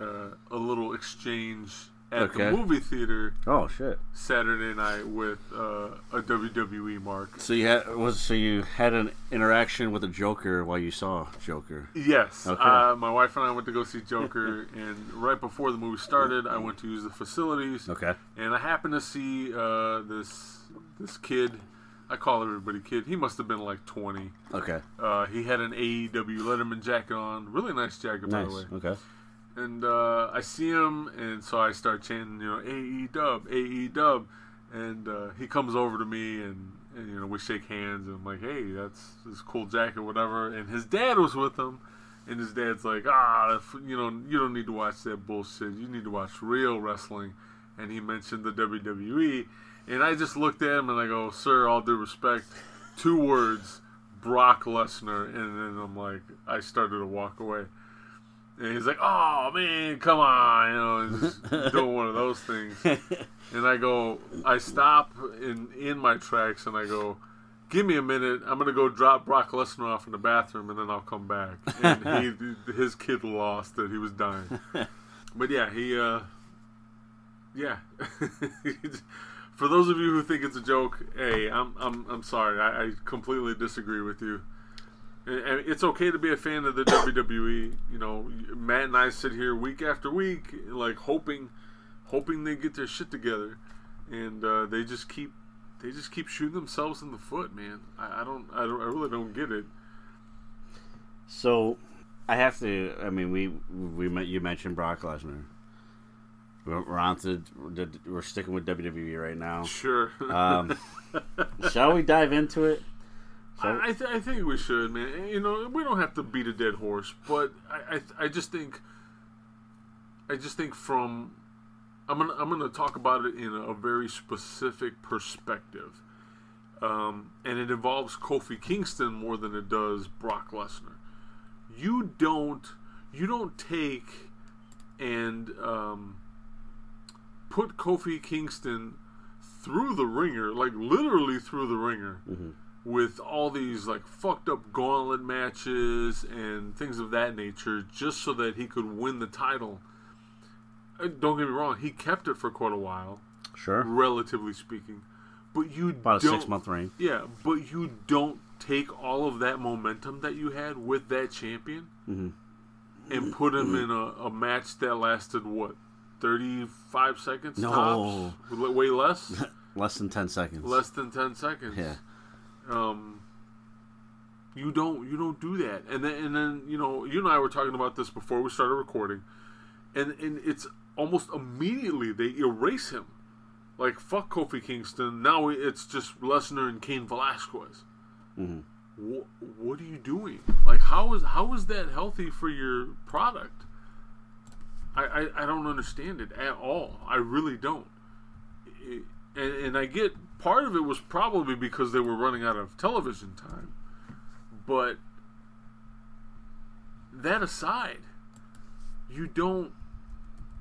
[SPEAKER 2] uh, a little exchange at
[SPEAKER 3] Okay.
[SPEAKER 2] the movie theater
[SPEAKER 3] oh shit!
[SPEAKER 2] Saturday night with uh, a WWE mark.
[SPEAKER 3] So you had was so you had an interaction with a Joker while you saw Joker.
[SPEAKER 2] Yes.
[SPEAKER 3] Okay.
[SPEAKER 2] Uh, my wife and I went to go see Joker, (laughs) and right before the movie started, I went to use the facilities.
[SPEAKER 3] Okay.
[SPEAKER 2] And I happened to see uh, this this kid. I call everybody kid. He must have been like 20.
[SPEAKER 3] Okay.
[SPEAKER 2] Uh, he had an AEW Letterman jacket on. Really nice jacket, by the way.
[SPEAKER 3] Okay.
[SPEAKER 2] And uh, I see him, and so I start chanting, you know, AE Dub, AE Dub. And uh, he comes over to me, and, and, you know, we shake hands, and I'm like, hey, that's this cool jacket, whatever. And his dad was with him, and his dad's like, ah, you know, you don't need to watch that bullshit. You need to watch real wrestling. And he mentioned the WWE, and I just looked at him and I go, sir, all due respect, two words, Brock Lesnar. And then I'm like, I started to walk away. And he's like, "Oh man, come on!" You know, (laughs) doing one of those things. And I go, I stop in in my tracks, and I go, "Give me a minute. I'm gonna go drop Brock Lesnar off in the bathroom, and then I'll come back." And he, (laughs) his kid lost it. He was dying. But yeah, he, uh, yeah. (laughs) For those of you who think it's a joke, hey, I'm I'm I'm sorry. I, I completely disagree with you. And- it's okay to be a fan of the WWE. You know, Matt and I sit here week after week, like hoping, hoping they get their shit together, and uh, they just keep they just keep shooting themselves in the foot, man. I, I don't, I don't, I really don't get it.
[SPEAKER 3] So, I have to. I mean, we we met, you mentioned Brock Lesnar. We're, we're on to we're sticking with WWE right now.
[SPEAKER 2] Sure.
[SPEAKER 3] Um, (laughs) shall we dive into it?
[SPEAKER 2] I, I, th- I think we should, man. You know, we don't have to beat a dead horse, but I, I, I just think, I just think from, I'm gonna, I'm gonna talk about it in a, very specific perspective, um, and it involves Kofi Kingston more than it does Brock Lesnar. You don't, you don't take and um, put Kofi Kingston through the ringer, like literally through the ringer.
[SPEAKER 3] Mm-hmm
[SPEAKER 2] with all these like fucked up gauntlet matches and things of that nature just so that he could win the title. Uh, don't get me wrong, he kept it for quite a while.
[SPEAKER 3] Sure.
[SPEAKER 2] Relatively speaking. But you
[SPEAKER 3] about a six month reign.
[SPEAKER 2] Yeah, but you don't take all of that momentum that you had with that champion
[SPEAKER 3] mm-hmm.
[SPEAKER 2] and put him in a, a, match that lasted what, thirty five seconds
[SPEAKER 3] no.
[SPEAKER 2] tops? Way less. (laughs)
[SPEAKER 3] less than ten seconds.
[SPEAKER 2] Less than ten seconds.
[SPEAKER 3] Yeah
[SPEAKER 2] um, you don't you don't do that. And then and then you know you and I were talking about this before we started recording, and and it's almost immediately they erase him. Like fuck Kofi Kingston. Now it's just Lesnar and Cain Velasquez.
[SPEAKER 3] Mm-hmm.
[SPEAKER 2] What, what are you doing? Like how is how is that healthy for your product? I, I, I don't understand it at all. I really don't. It, and, and I get part of it was probably because they were running out of television time. But that aside, you don't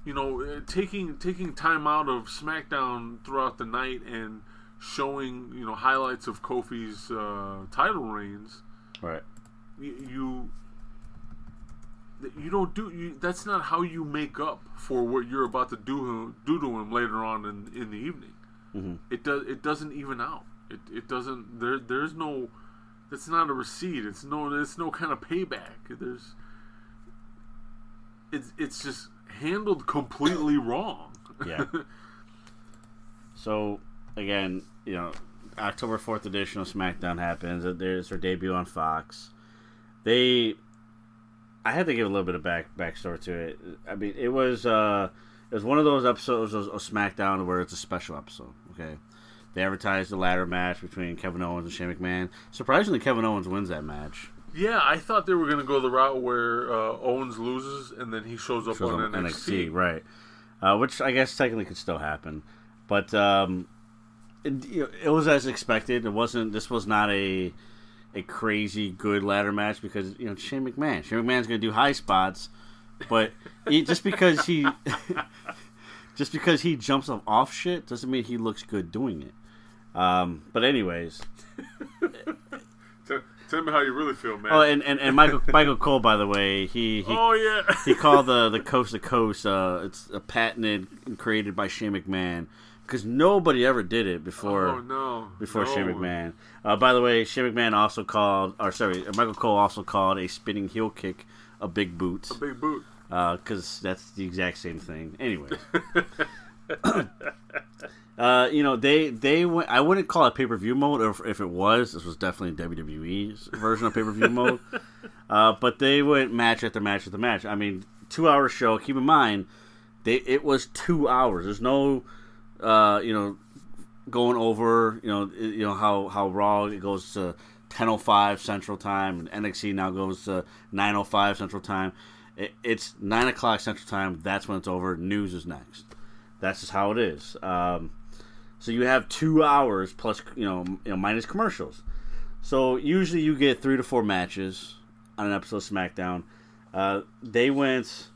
[SPEAKER 2] you know uh, taking taking time out of SmackDown throughout the night and showing you know highlights of Kofi's uh, title reigns.
[SPEAKER 3] Right.
[SPEAKER 2] You, you you don't do you, that's not how you make up for what you're about to do do to him later on in in the evening.
[SPEAKER 3] Mm-hmm.
[SPEAKER 2] It does. It doesn't even out. It, it doesn't. There. There's no. It's not a receipt. It's no. It's no kind of payback. There's. It's it's just handled completely wrong.
[SPEAKER 3] Yeah. (laughs) so again, you know, October fourth edition of SmackDown happens. There's her debut on Fox. They, I had to give a little bit of back backstory to it. I mean, it was. uh it was one of those episodes of, SmackDown where it's a special episode. Okay, they advertised the ladder match between Kevin Owens and Shane McMahon. Surprisingly, Kevin Owens wins that match.
[SPEAKER 2] Yeah, I thought they were going to go the route where uh, Owens loses and then he shows up shows on, NXT. NXT.
[SPEAKER 3] Right, uh, which I guess technically could still happen, but um, it, it was as expected. It wasn't. This was not a a crazy good ladder match because you know Shane McMahon. Shane McMahon's going to do high spots but (laughs) he, just because he (laughs) just because he jumps off shit doesn't mean he looks good doing it. Um, but anyways,
[SPEAKER 2] tell, tell, me how you really feel, man.
[SPEAKER 3] Oh, and, and, and Michael Michael Cole, by the way, he, he
[SPEAKER 2] oh yeah (laughs)
[SPEAKER 3] he called the the coast to coast. Uh, it's a patented and created by Shane McMahon because nobody ever did it before.
[SPEAKER 2] Oh no!
[SPEAKER 3] Before
[SPEAKER 2] no.
[SPEAKER 3] Shane McMahon. Uh, by the way, Shane McMahon also called, or sorry, Michael Cole also called a spinning heel kick a big boot.
[SPEAKER 2] A big boot.
[SPEAKER 3] Because uh, that's the exact same thing. Anyway. (laughs) (coughs) uh, you know, they they went. I wouldn't call it pay per view mode, or if, if, it was, this was definitely WWE's version of pay per view mode. (laughs) Uh, but they went match after match after match. I mean, two hour show. Keep in mind, they it was two hours. There's no, uh, you know, going over. You know, you know how how Raw it goes to 10:05 Central Time, and NXT now goes to 9:05 Central Time. It, it's nine o'clock Central Time. That's when it's over. News is next. That's just how it is. Um, so you have two hours plus, you know, you know, minus commercials. So usually you get three to four matches on an episode of SmackDown. Uh, they went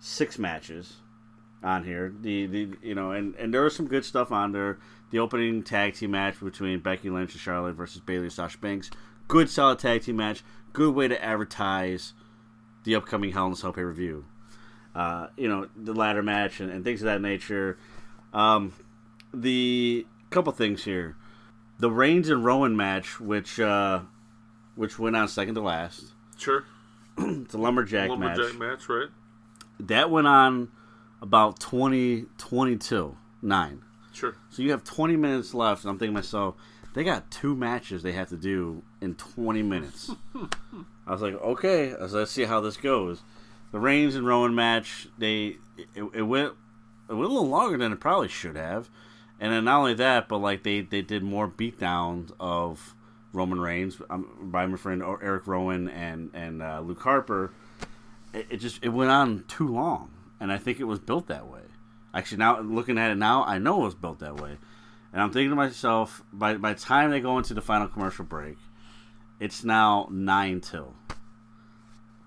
[SPEAKER 3] six matches on here. The the you know, and and there was some good stuff on there the opening tag team match between Becky Lynch and Charlotte versus Bayley and Sasha Banks. Good, solid tag team match. Good way to advertise the upcoming Hell in a Cell pay per view. Uh, you know, the ladder match and, and things of that nature. Um, the couple things here. The Reigns and Rowan match, which uh, which went on second to last.
[SPEAKER 2] Sure. (clears throat)
[SPEAKER 3] it's a lumberjack, match.
[SPEAKER 2] lumberjack
[SPEAKER 3] match.
[SPEAKER 2] match, right?
[SPEAKER 3] That went on about 20, 22, 9.
[SPEAKER 2] Sure.
[SPEAKER 3] So you have 20 minutes left, and I'm thinking to myself, they got two matches they have to do in 20 minutes. (laughs) I was like, okay, was let's see how this goes. The Reigns and Rowan match, they it, it went it went a little longer than it probably should have, and then not only that, but like they they did more beatdowns of Roman Reigns um, by my friend Eric Rowan and and uh, Luke Harper. It, it just it went on too long, and I think it was built that way. Actually, now looking at it now, I know it was built that way. And I'm thinking to myself, by by the time they go into the final commercial break, it's now nine till.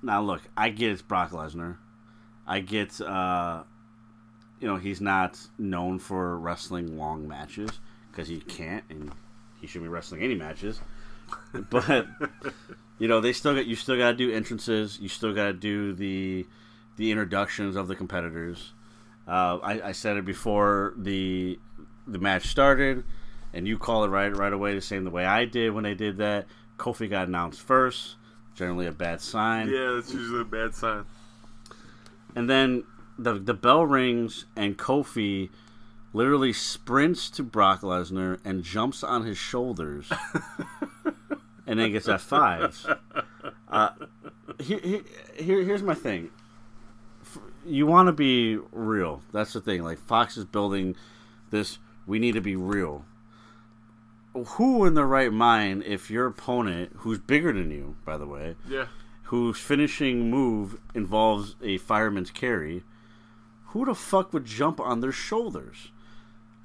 [SPEAKER 3] Now look, I get it's Brock Lesnar. I get uh you know, he's not known for wrestling long matches because he can't and he shouldn't be wrestling any matches. (laughs) but you know, they still got you still got to do entrances, you still got to do the the introductions of the competitors. Uh, I, I said it before the the match started, and you call it right right away the same the way I did when they did that. Kofi got announced first, generally a bad sign.
[SPEAKER 2] Yeah, that's usually a bad sign.
[SPEAKER 3] And then the the bell rings and Kofi literally sprints to Brock Lesnar and jumps on his shoulders, (laughs) and then gets F fives. Uh, here, here, here's my thing. You want to be real. That's the thing. Like Fox is building this. We need to be real. Who in their right mind, if your opponent, who's bigger than you, by the way,
[SPEAKER 2] Yeah.
[SPEAKER 3] whose finishing move involves a fireman's carry, who the fuck would jump on their shoulders?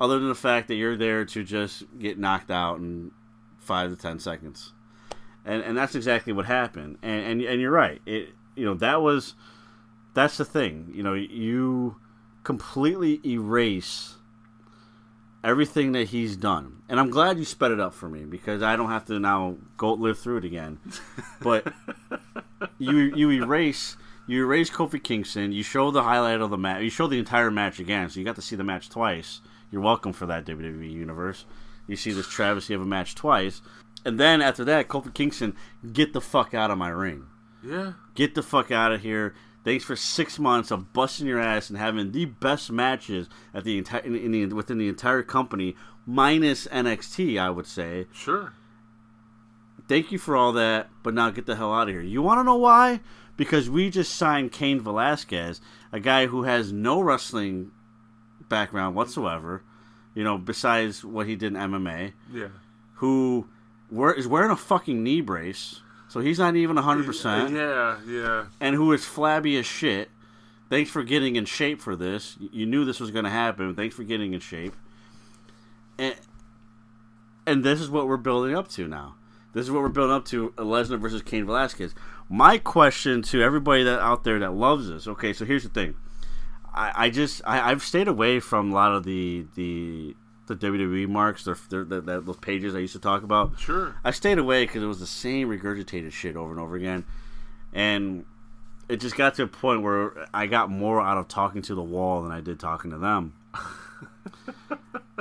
[SPEAKER 3] Other than the fact that you're there to just get knocked out in five to ten seconds, and and that's exactly what happened. And and, and you're right. It you know that was that's the thing. You know you completely erase everything that he's done. And I'm glad you sped it up for me because I don't have to now go live through it again. But (laughs) you you erase you erase Kofi Kingston. You show the highlight of the match. You show the entire match again, so you got to see the match twice. You're welcome for that WWE universe. You see this travesty of a match twice, and then after that, Kofi Kingston, get the fuck out of my ring.
[SPEAKER 2] Yeah.
[SPEAKER 3] Get the fuck out of here. Thanks for six months of busting your ass and having the best matches at the entire in, in the, within the entire company, minus NXT. I would say.
[SPEAKER 2] Sure.
[SPEAKER 3] Thank you for all that, but now get the hell out of here. You want to know why? Because we just signed Cain Velasquez, a guy who has no wrestling background whatsoever. You know, besides what he did in MMA,
[SPEAKER 2] Yeah.
[SPEAKER 3] who wear, is wearing a fucking knee brace, so he's not even hundred uh, percent
[SPEAKER 2] Yeah, yeah.
[SPEAKER 3] and who is flabby as shit. Thanks for getting in shape for this. You knew this was going to happen. Thanks for getting in shape. And, and this is what we're building up to now. This is what we're building up to Lesnar versus Cain Velasquez. My question to everybody that out there that loves this. Okay, so here's the thing. I, I just I, I've stayed away from a lot of the the the WWE marks, their, their, their, their- those pages I used to talk about.
[SPEAKER 2] Sure.
[SPEAKER 3] I stayed away because it was the same regurgitated shit over and over again, and it just got to a point where I got more out of talking to the wall than I did talking to them.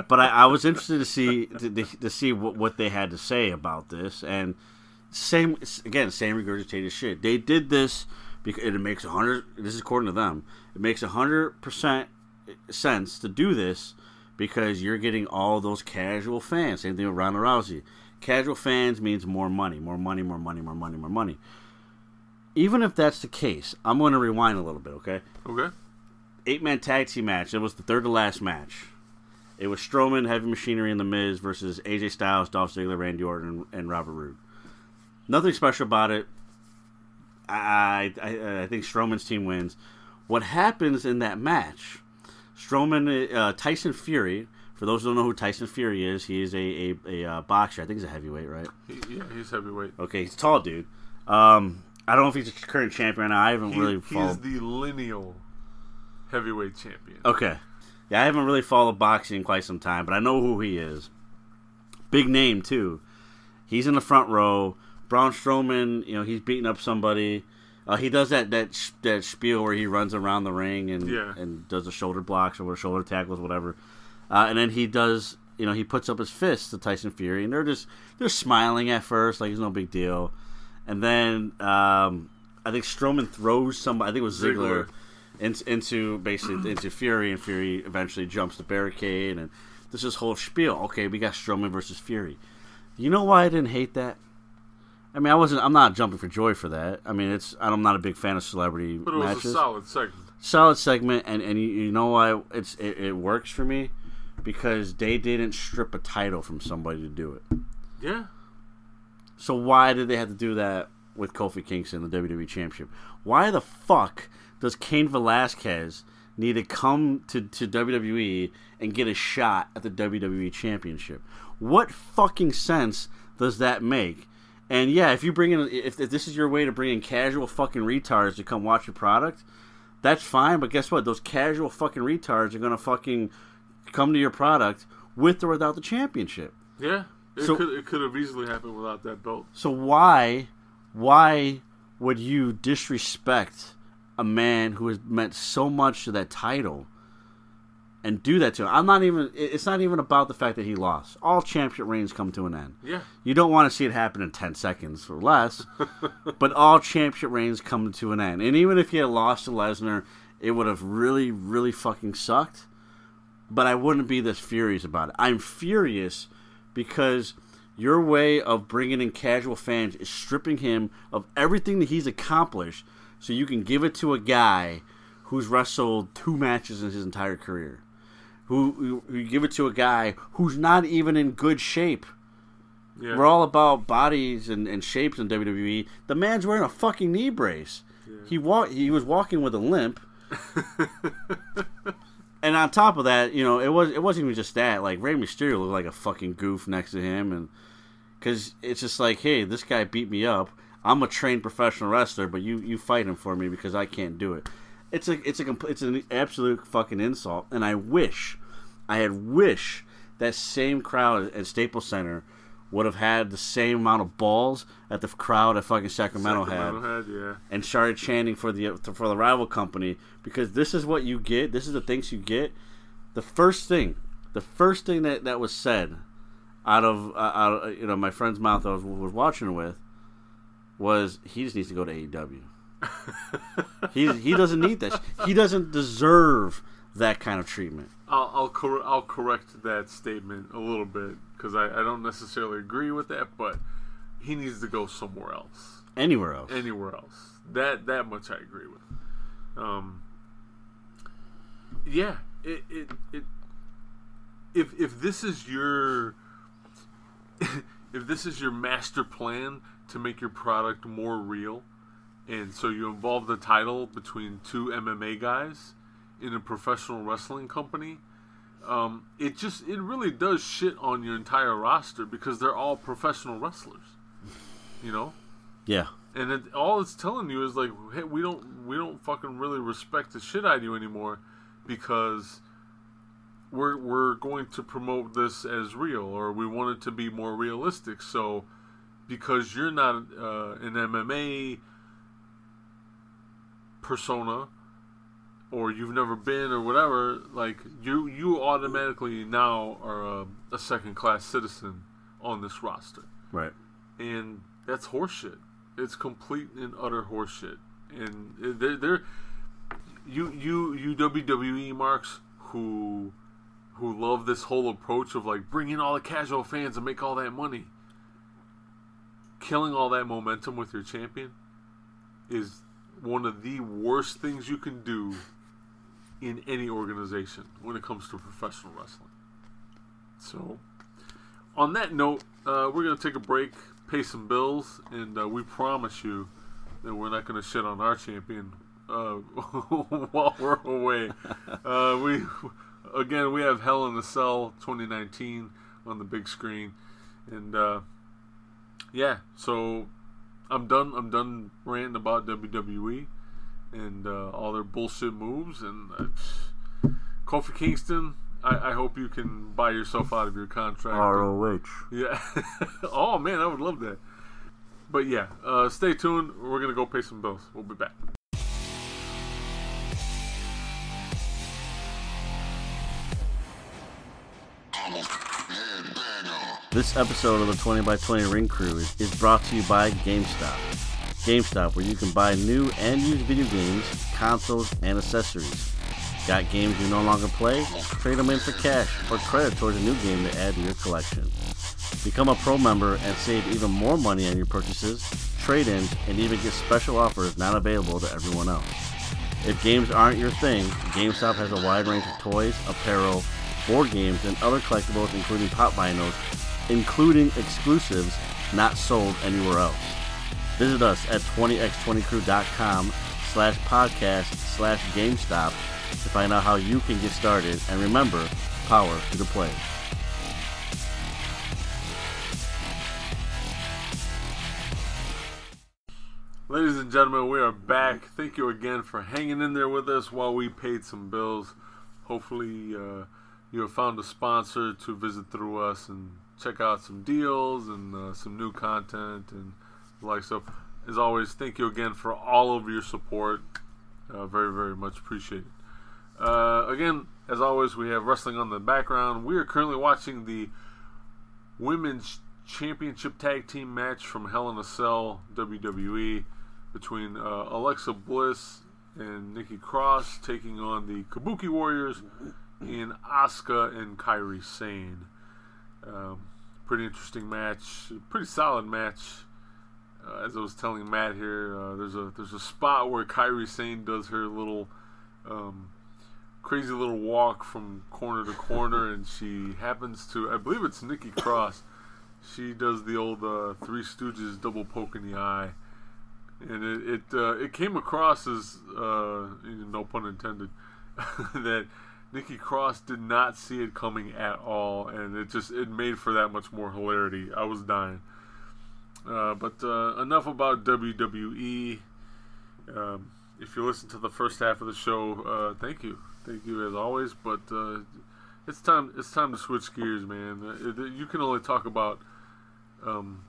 [SPEAKER 3] but I, I was interested to see to, to, to see what, what they had to say about this, and same again, same regurgitated shit. They did this because it makes a hundred. This is according to them. It makes a hundred percent sense to do this because you're getting all those casual fans. Same thing with Ronda Rousey. Casual fans means more money, more money, more money, more money, more money. Even if that's the case, I'm going to rewind a little bit, okay?
[SPEAKER 2] Okay.
[SPEAKER 3] Eight man tag team match. It was the third to last match. It was Strowman, Heavy Machinery, and The Miz versus AJ Styles, Dolph Ziggler, Randy Orton, and Robert Roode. Nothing special about it. I, I I think Strowman's team wins. What happens in that match? Strowman, uh, Tyson Fury. For those who don't know who Tyson Fury is, he is a a, a uh, boxer. I think he's a heavyweight, right?
[SPEAKER 2] He, yeah, he's heavyweight.
[SPEAKER 3] Okay, he's a tall dude. Um, I don't know if he's a current champion. I haven't
[SPEAKER 2] He,
[SPEAKER 3] really
[SPEAKER 2] he's
[SPEAKER 3] followed.
[SPEAKER 2] the lineal heavyweight champion.
[SPEAKER 3] Okay. Yeah, I haven't really followed boxing in quite some time, but I know who he is. Big name too. He's in the front row. Braun Strowman, you know, he's beating up somebody. Uh, he does that that sh- that spiel where he runs around the ring and
[SPEAKER 2] Yeah.
[SPEAKER 3] and does the shoulder blocks or shoulder tackles, whatever. Uh, and then he does, you know, he puts up his fist to Tyson Fury, and they're just they're smiling at first, like it's no big deal. And then um, I think Strowman throws somebody. I think it was Ziggler,
[SPEAKER 2] Ziggler.
[SPEAKER 3] in, into basically (clears throat) into Fury, and Fury eventually jumps the barricade, and This is whole spiel. Okay, we got Strowman versus Fury. You know why I didn't hate that? I mean, I wasn't. I'm not jumping for joy for that. I mean, it's. I'm not a big fan of celebrity
[SPEAKER 2] But it was
[SPEAKER 3] matches.
[SPEAKER 2] a solid segment.
[SPEAKER 3] solid segment, and and you, you know why it's it, it works for me because they didn't strip a title from somebody to do it.
[SPEAKER 2] Yeah.
[SPEAKER 3] So why did they have to do that with Kofi Kingston, the WWE Championship? Why the fuck does Cain Velasquez need to come to, to WWE and get a shot at the WWE Championship? What fucking sense does that make? And yeah, if you bring in, if, if this is your way to bring in casual fucking retards to come watch your product, that's fine. But guess what? Those casual fucking retards are gonna fucking come to your product with or without the championship.
[SPEAKER 2] Yeah. It
[SPEAKER 3] So-
[SPEAKER 2] could it could have easily happened without that belt.
[SPEAKER 3] So why, why would you disrespect a man who has meant so much to that title and do that to him? I'm not even. It's not even about the fact that he lost. All championship reigns come to an end.
[SPEAKER 2] Yeah.
[SPEAKER 3] You don't want to see it happen in 10 seconds or less, (laughs) but all championship reigns come to an end. And even if he had lost to Lesnar, it would have really, really fucking sucked. But I wouldn't be this furious about it. I'm furious because your way of bringing in casual fans is stripping him of everything that he's accomplished so you can give it to a guy who's wrestled two matches in his entire career. Who, who, who give it to a guy who's not even in good shape.
[SPEAKER 2] Yeah.
[SPEAKER 3] We're all about bodies and, and shapes in WWE. The man's wearing a fucking knee brace. He walk he was walking with a limp. (laughs) and on top of that, you know, it was it wasn't even just that. Like Rey Mysterio looked like a fucking goof next to him, and because it's just like, hey, this guy beat me up. I'm a trained professional wrestler, but you you fight him for me because I can't do it. It's a it's a it's an absolute fucking insult, and I wish I had wish that same crowd at Staples Center would have had the same amount of balls that the crowd at fucking Sacramento, had
[SPEAKER 2] Sacramento had, yeah.
[SPEAKER 3] and started chanting for the for the rival company because this is what you get. This is the things you get. The first thing, the first thing that, that was said out of uh, out of, you know my friend's mouth I was, was watching with was he just needs to go to AEW. (laughs) he he doesn't need that. sh- He doesn't deserve that kind of treatment.
[SPEAKER 2] I'll I'll, cor- I'll correct that statement a little bit because I, I don't necessarily agree with that, but he needs to go somewhere else,
[SPEAKER 3] Anywhere else.
[SPEAKER 2] anywhere else. That that much I agree with. Um, yeah, it, it it if if this is your (laughs) if this is your master plan to make your product more real, and so you involve the title between two MMA guys in a professional wrestling company, um, it just it really does shit on your entire roster because they're all professional wrestlers, you know.
[SPEAKER 3] Yeah.
[SPEAKER 2] And it, all it's telling you is like, hey, we don't we don't fucking really respect the shit out of you anymore because we're we're going to promote this as real or we want it to be more realistic. So because you're not uh, an MMA persona or you've never been or whatever, like you you automatically now are a, a second class citizen on this roster
[SPEAKER 3] Right.
[SPEAKER 2] and that's horseshit. It's complete and utter horseshit. And they're, they're you you you WWE marks who who love this whole approach of like bring in all the casual fans and make all that money. Killing all that momentum with your champion is one of the worst things you can do in any organization when it comes to professional wrestling. So, on that note, uh, we're going to take a break, pay some bills, and uh, we promise you that we're not going to shit on our champion uh, (laughs) while we're away. (laughs) Uh, we again, we have Hell in the Cell 2019 on the big screen, and uh, yeah, so I'm done. I'm done ranting about WWE and uh, all their bullshit moves and. Uh, Kofi Kingston, I, I hope you can buy yourself out of your contract.
[SPEAKER 3] ROH.
[SPEAKER 2] Yeah. (laughs) oh man, I would love that. But yeah, uh, stay tuned. We're gonna go pay some bills. We'll be back.
[SPEAKER 3] This episode of the 20 by 20 Ring Crew is, is brought to you by GameStop. GameStop, where you can buy new and used video games, consoles, and accessories. Got games you no longer play? Trade them in for cash or credit towards a new game to add to your collection. Become a pro member and save even more money on your purchases, trade ins, and even get special offers not available to everyone else. If games aren't your thing, GameStop has a wide range of toys, apparel, board games, and other collectibles, including pop vinyls, including exclusives not sold anywhere else. Visit us at 20x20crew.com slash podcast slash GameStop to find out how you can get started. And remember, power to the play.
[SPEAKER 2] Ladies and gentlemen, we are back. Thank you again for hanging in there with us while we paid some bills. Hopefully, uh, you have found a sponsor to visit through us and check out some deals and uh, some new content and like so. As always, thank you again for all of your support. Uh, very, very much appreciated. Uh, again, as always, we have wrestling on the background. We are currently watching the women's championship tag team match from Hell in a Cell WWE between uh, Alexa Bliss and Nikki Cross taking on the Kabuki Warriors in Asuka and Kairi Sane. Um, pretty interesting match, pretty solid match. Uh, as I was telling Matt here, uh, there's a there's a spot where Kairi Sane does her little um, crazy little walk from corner to corner, and she happens to I believe it's Nikki Cross. She does the old uh, Three Stooges double poke in the eye, and it it, uh, it came across as uh, no pun intended (laughs) that Nikki Cross did not see it coming at all, and it just it made for that much more hilarity. I was dying. Uh, but uh, enough about WWE. Um, if you listen to the first half of the show, uh, thank you, thank you as always. But uh, it's time it's time to switch gears, man. Uh, it- you can only talk about um,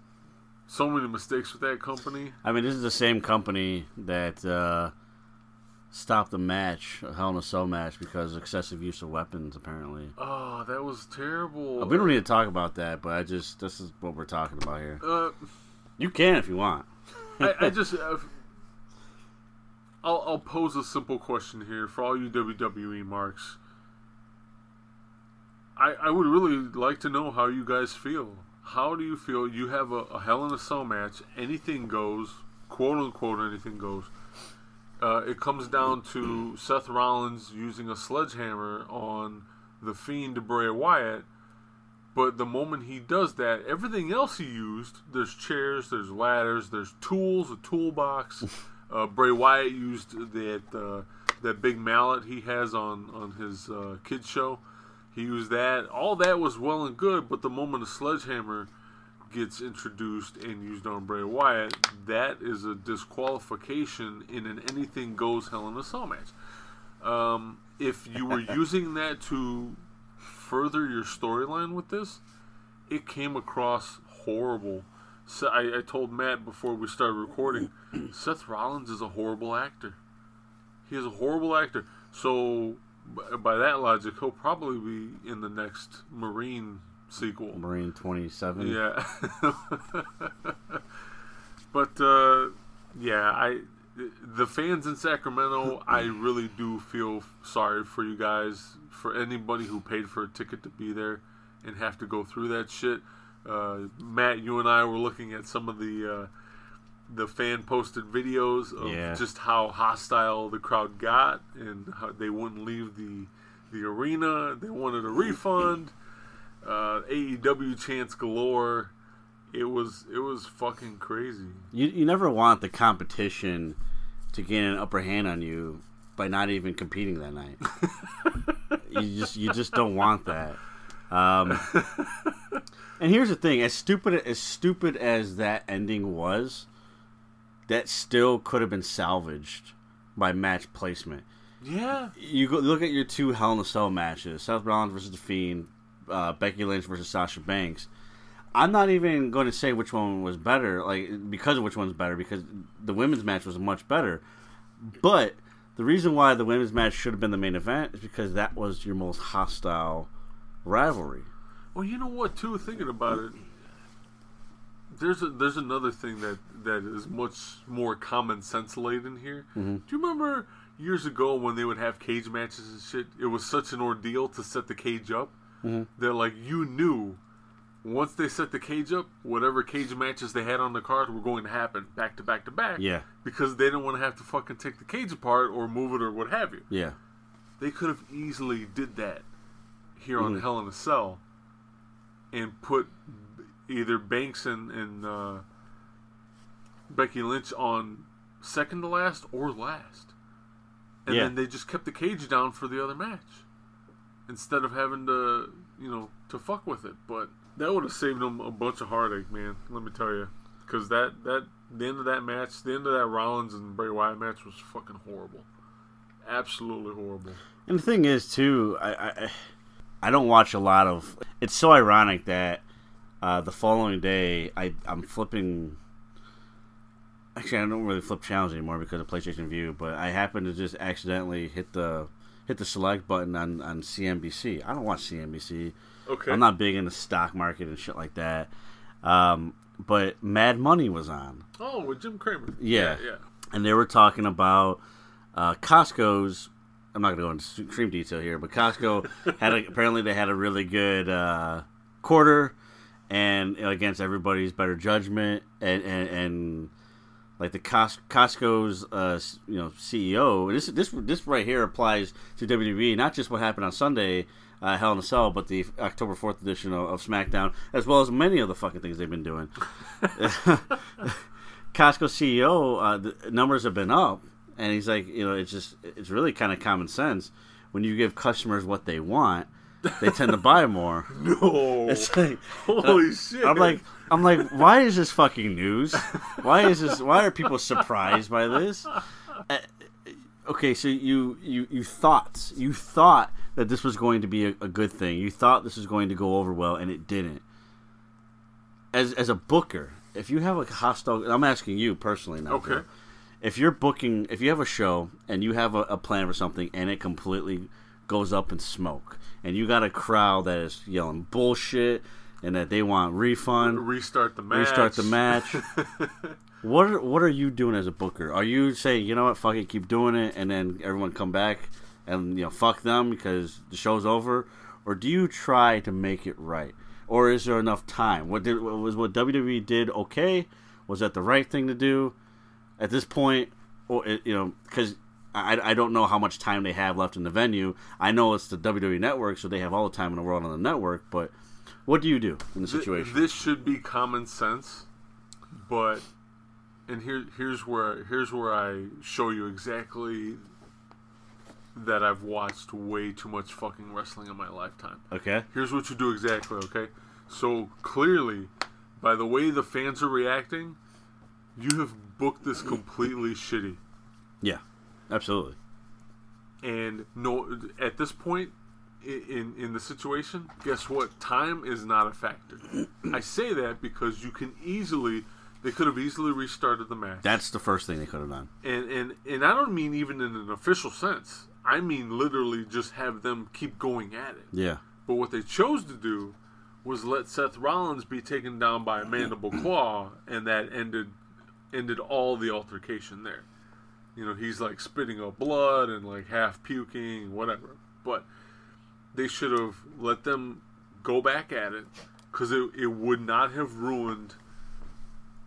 [SPEAKER 2] so many mistakes with that company.
[SPEAKER 3] I mean, this is the same company that uh, stopped the match, a Hell in a Cell match, because excessive use of weapons, apparently.
[SPEAKER 2] Oh, that was terrible.
[SPEAKER 3] We don't need to talk about that, but I just, this is what we're talking about here. You can if you want.
[SPEAKER 2] I, I (laughs) just. Uh, I'll, I'll pose a simple question here for all you WWE marks. I, I would really like to know how you guys feel. How do you feel? You have a, a Hell in a Cell match. Anything goes, quote unquote, anything goes. Uh, it comes down to Seth Rollins using a sledgehammer on the Fiend Bray Wyatt. But the moment he does that, everything else he used, there's chairs, there's ladders, there's tools, a toolbox. (laughs) uh, Bray Wyatt used that uh, that big mallet he has on on his uh, kids show. He used that. All that was well and good, but the moment a sledgehammer gets introduced and used on Bray Wyatt, that is a disqualification in an anything goes Hell in a Cell match. Um, if you were (laughs) using that to further your storyline with this, it came across horrible. So I, I told Matt before we started recording, (clears throat) Seth Rollins is a horrible actor. He is a horrible actor. So b- by that logic, he'll probably be in the next Marine sequel.
[SPEAKER 3] Marine 27.
[SPEAKER 2] Yeah. (laughs) but uh, yeah, I the fans in Sacramento, I really do feel sorry for you guys, for anybody who paid for a ticket to be there and have to go through that shit. Uh, Matt, you and I were looking at some of the uh, the fan posted videos of
[SPEAKER 3] Yeah.
[SPEAKER 2] just how hostile the crowd got and how they wouldn't leave the the arena. They wanted a refund. Uh, AEW chants galore. It was it was fucking crazy.
[SPEAKER 3] You, you never want the competition to gain an upper hand on you by not even competing that night. (laughs) you just you just don't want that. Um, and here's the thing: as stupid as stupid as that ending was, that still could have been salvaged by match placement.
[SPEAKER 2] Yeah,
[SPEAKER 3] You go look at your two Hell in a Cell matches: Seth Rollins versus the Fiend, uh, Becky Lynch versus Sasha Banks. I'm not even going to say which one was better, like because of which one's better, because the women's match was much better. But the reason why the women's match should have been the main event is because that was your most hostile rivalry.
[SPEAKER 2] Well, you know what? Too thinking about it, there's a, there's another thing that that is much more common sense laden here. Mm-hmm. Do you remember? years ago when they would have cage matches and shit, it was such an ordeal to set the cage up mm-hmm. that like you knew once they set the cage up, whatever cage matches they had on the card were going to happen back to back to back.
[SPEAKER 3] Yeah.
[SPEAKER 2] Because they didn't want to have to fucking take the cage apart or move it or what have you.
[SPEAKER 3] Yeah.
[SPEAKER 2] They could have easily did that here on Hell in a Cell and put either Banks and, and uh, Becky Lynch on second to last or last. And
[SPEAKER 3] Yeah.
[SPEAKER 2] then they just kept the cage down for the other match instead of having to, you know, to fuck with it. But that would have saved them a bunch of heartache, man. Let me tell you, because that that the end of that match, the end of that Rollins and Bray Wyatt match was fucking horrible, absolutely horrible.
[SPEAKER 3] And the thing is, too, I I, I don't watch a lot of. It's so ironic that uh, the following day I I'm flipping. Actually, I don't really flip channels anymore because of PlayStation Vue, but I happened to just accidentally hit the hit the select button on on CNBC. I don't watch CNBC.
[SPEAKER 2] Okay,
[SPEAKER 3] I'm not big in the stock market and shit like that. Um, but Mad Money was on.
[SPEAKER 2] Oh, with Jim Cramer.
[SPEAKER 3] Yeah.
[SPEAKER 2] yeah.
[SPEAKER 3] and they were talking about uh, Costco's. I'm not going to go into extreme detail here, but Costco (laughs) had a, apparently they had a really good uh, quarter, and against everybody's better judgment, and and, and like the Cos- Costco's uh, you know CEO. This this this right here applies to WWE, not just what happened on Sunday. Uh, Hell in a Cell, but the October 4th edition of, of SmackDown, as well as many of the fucking things they've been doing. (laughs) (laughs) Costco CEO, uh, the numbers have been up, and he's like, you know, it's just, it's really kind of common sense. When you give customers what they want, they tend to buy more. (laughs)
[SPEAKER 2] No.
[SPEAKER 3] It's like,
[SPEAKER 2] Holy shit.
[SPEAKER 3] I'm like, I'm like, why is this fucking news? Why is this? Why are people surprised by this? Uh, okay, so you you you thought you thought that this was going to be a, a good thing. You thought this was going to go over well, and it didn't. As as a booker, if you have a hostile, I'm asking you personally now.
[SPEAKER 2] Okay.
[SPEAKER 3] Joe. If you're booking, if you have a show and you have a, a plan for something and it completely goes up in smoke, and you got a crowd that is yelling bullshit and that they want refund,
[SPEAKER 2] restart the match.
[SPEAKER 3] restart the match. (laughs) what are, what are you doing as a booker? Are you saying you know what, fuck it, keep doing it, and then everyone come back and you know fuck them because the show's over, or do you try to make it right, or is there enough time? What did was what WWE did okay? Was that the right thing to do at this point, or you know because. I, I don't know how much time they have left in the venue. I know it's the WWE network, so they have all the time in the world on the network. But what do you do in the
[SPEAKER 2] Th-
[SPEAKER 3] situation?
[SPEAKER 2] This should be common sense, but and here here's where here's where I show you exactly that I've watched way too much fucking wrestling in my lifetime.
[SPEAKER 3] okay.
[SPEAKER 2] Here's what you do exactly, okay? So clearly, by the way the fans are reacting, you have booked this completely shitty.
[SPEAKER 3] Yeah, absolutely.
[SPEAKER 2] And no, at this point in in the situation, guess what? Time is not a factor. I say that because you can easily, they could have easily restarted the match.
[SPEAKER 3] That's the first thing they could have done.
[SPEAKER 2] and and and I don't mean even in an official sense. I mean literally just have them keep going at it.
[SPEAKER 3] Yeah.
[SPEAKER 2] But what they chose to do was let Seth Rollins be taken down by a mandible (clears throat) claw, and that ended ended all the altercation there. You know, he's like spitting up blood and like half puking, whatever. But they should have let them go back at it because it, it would not have ruined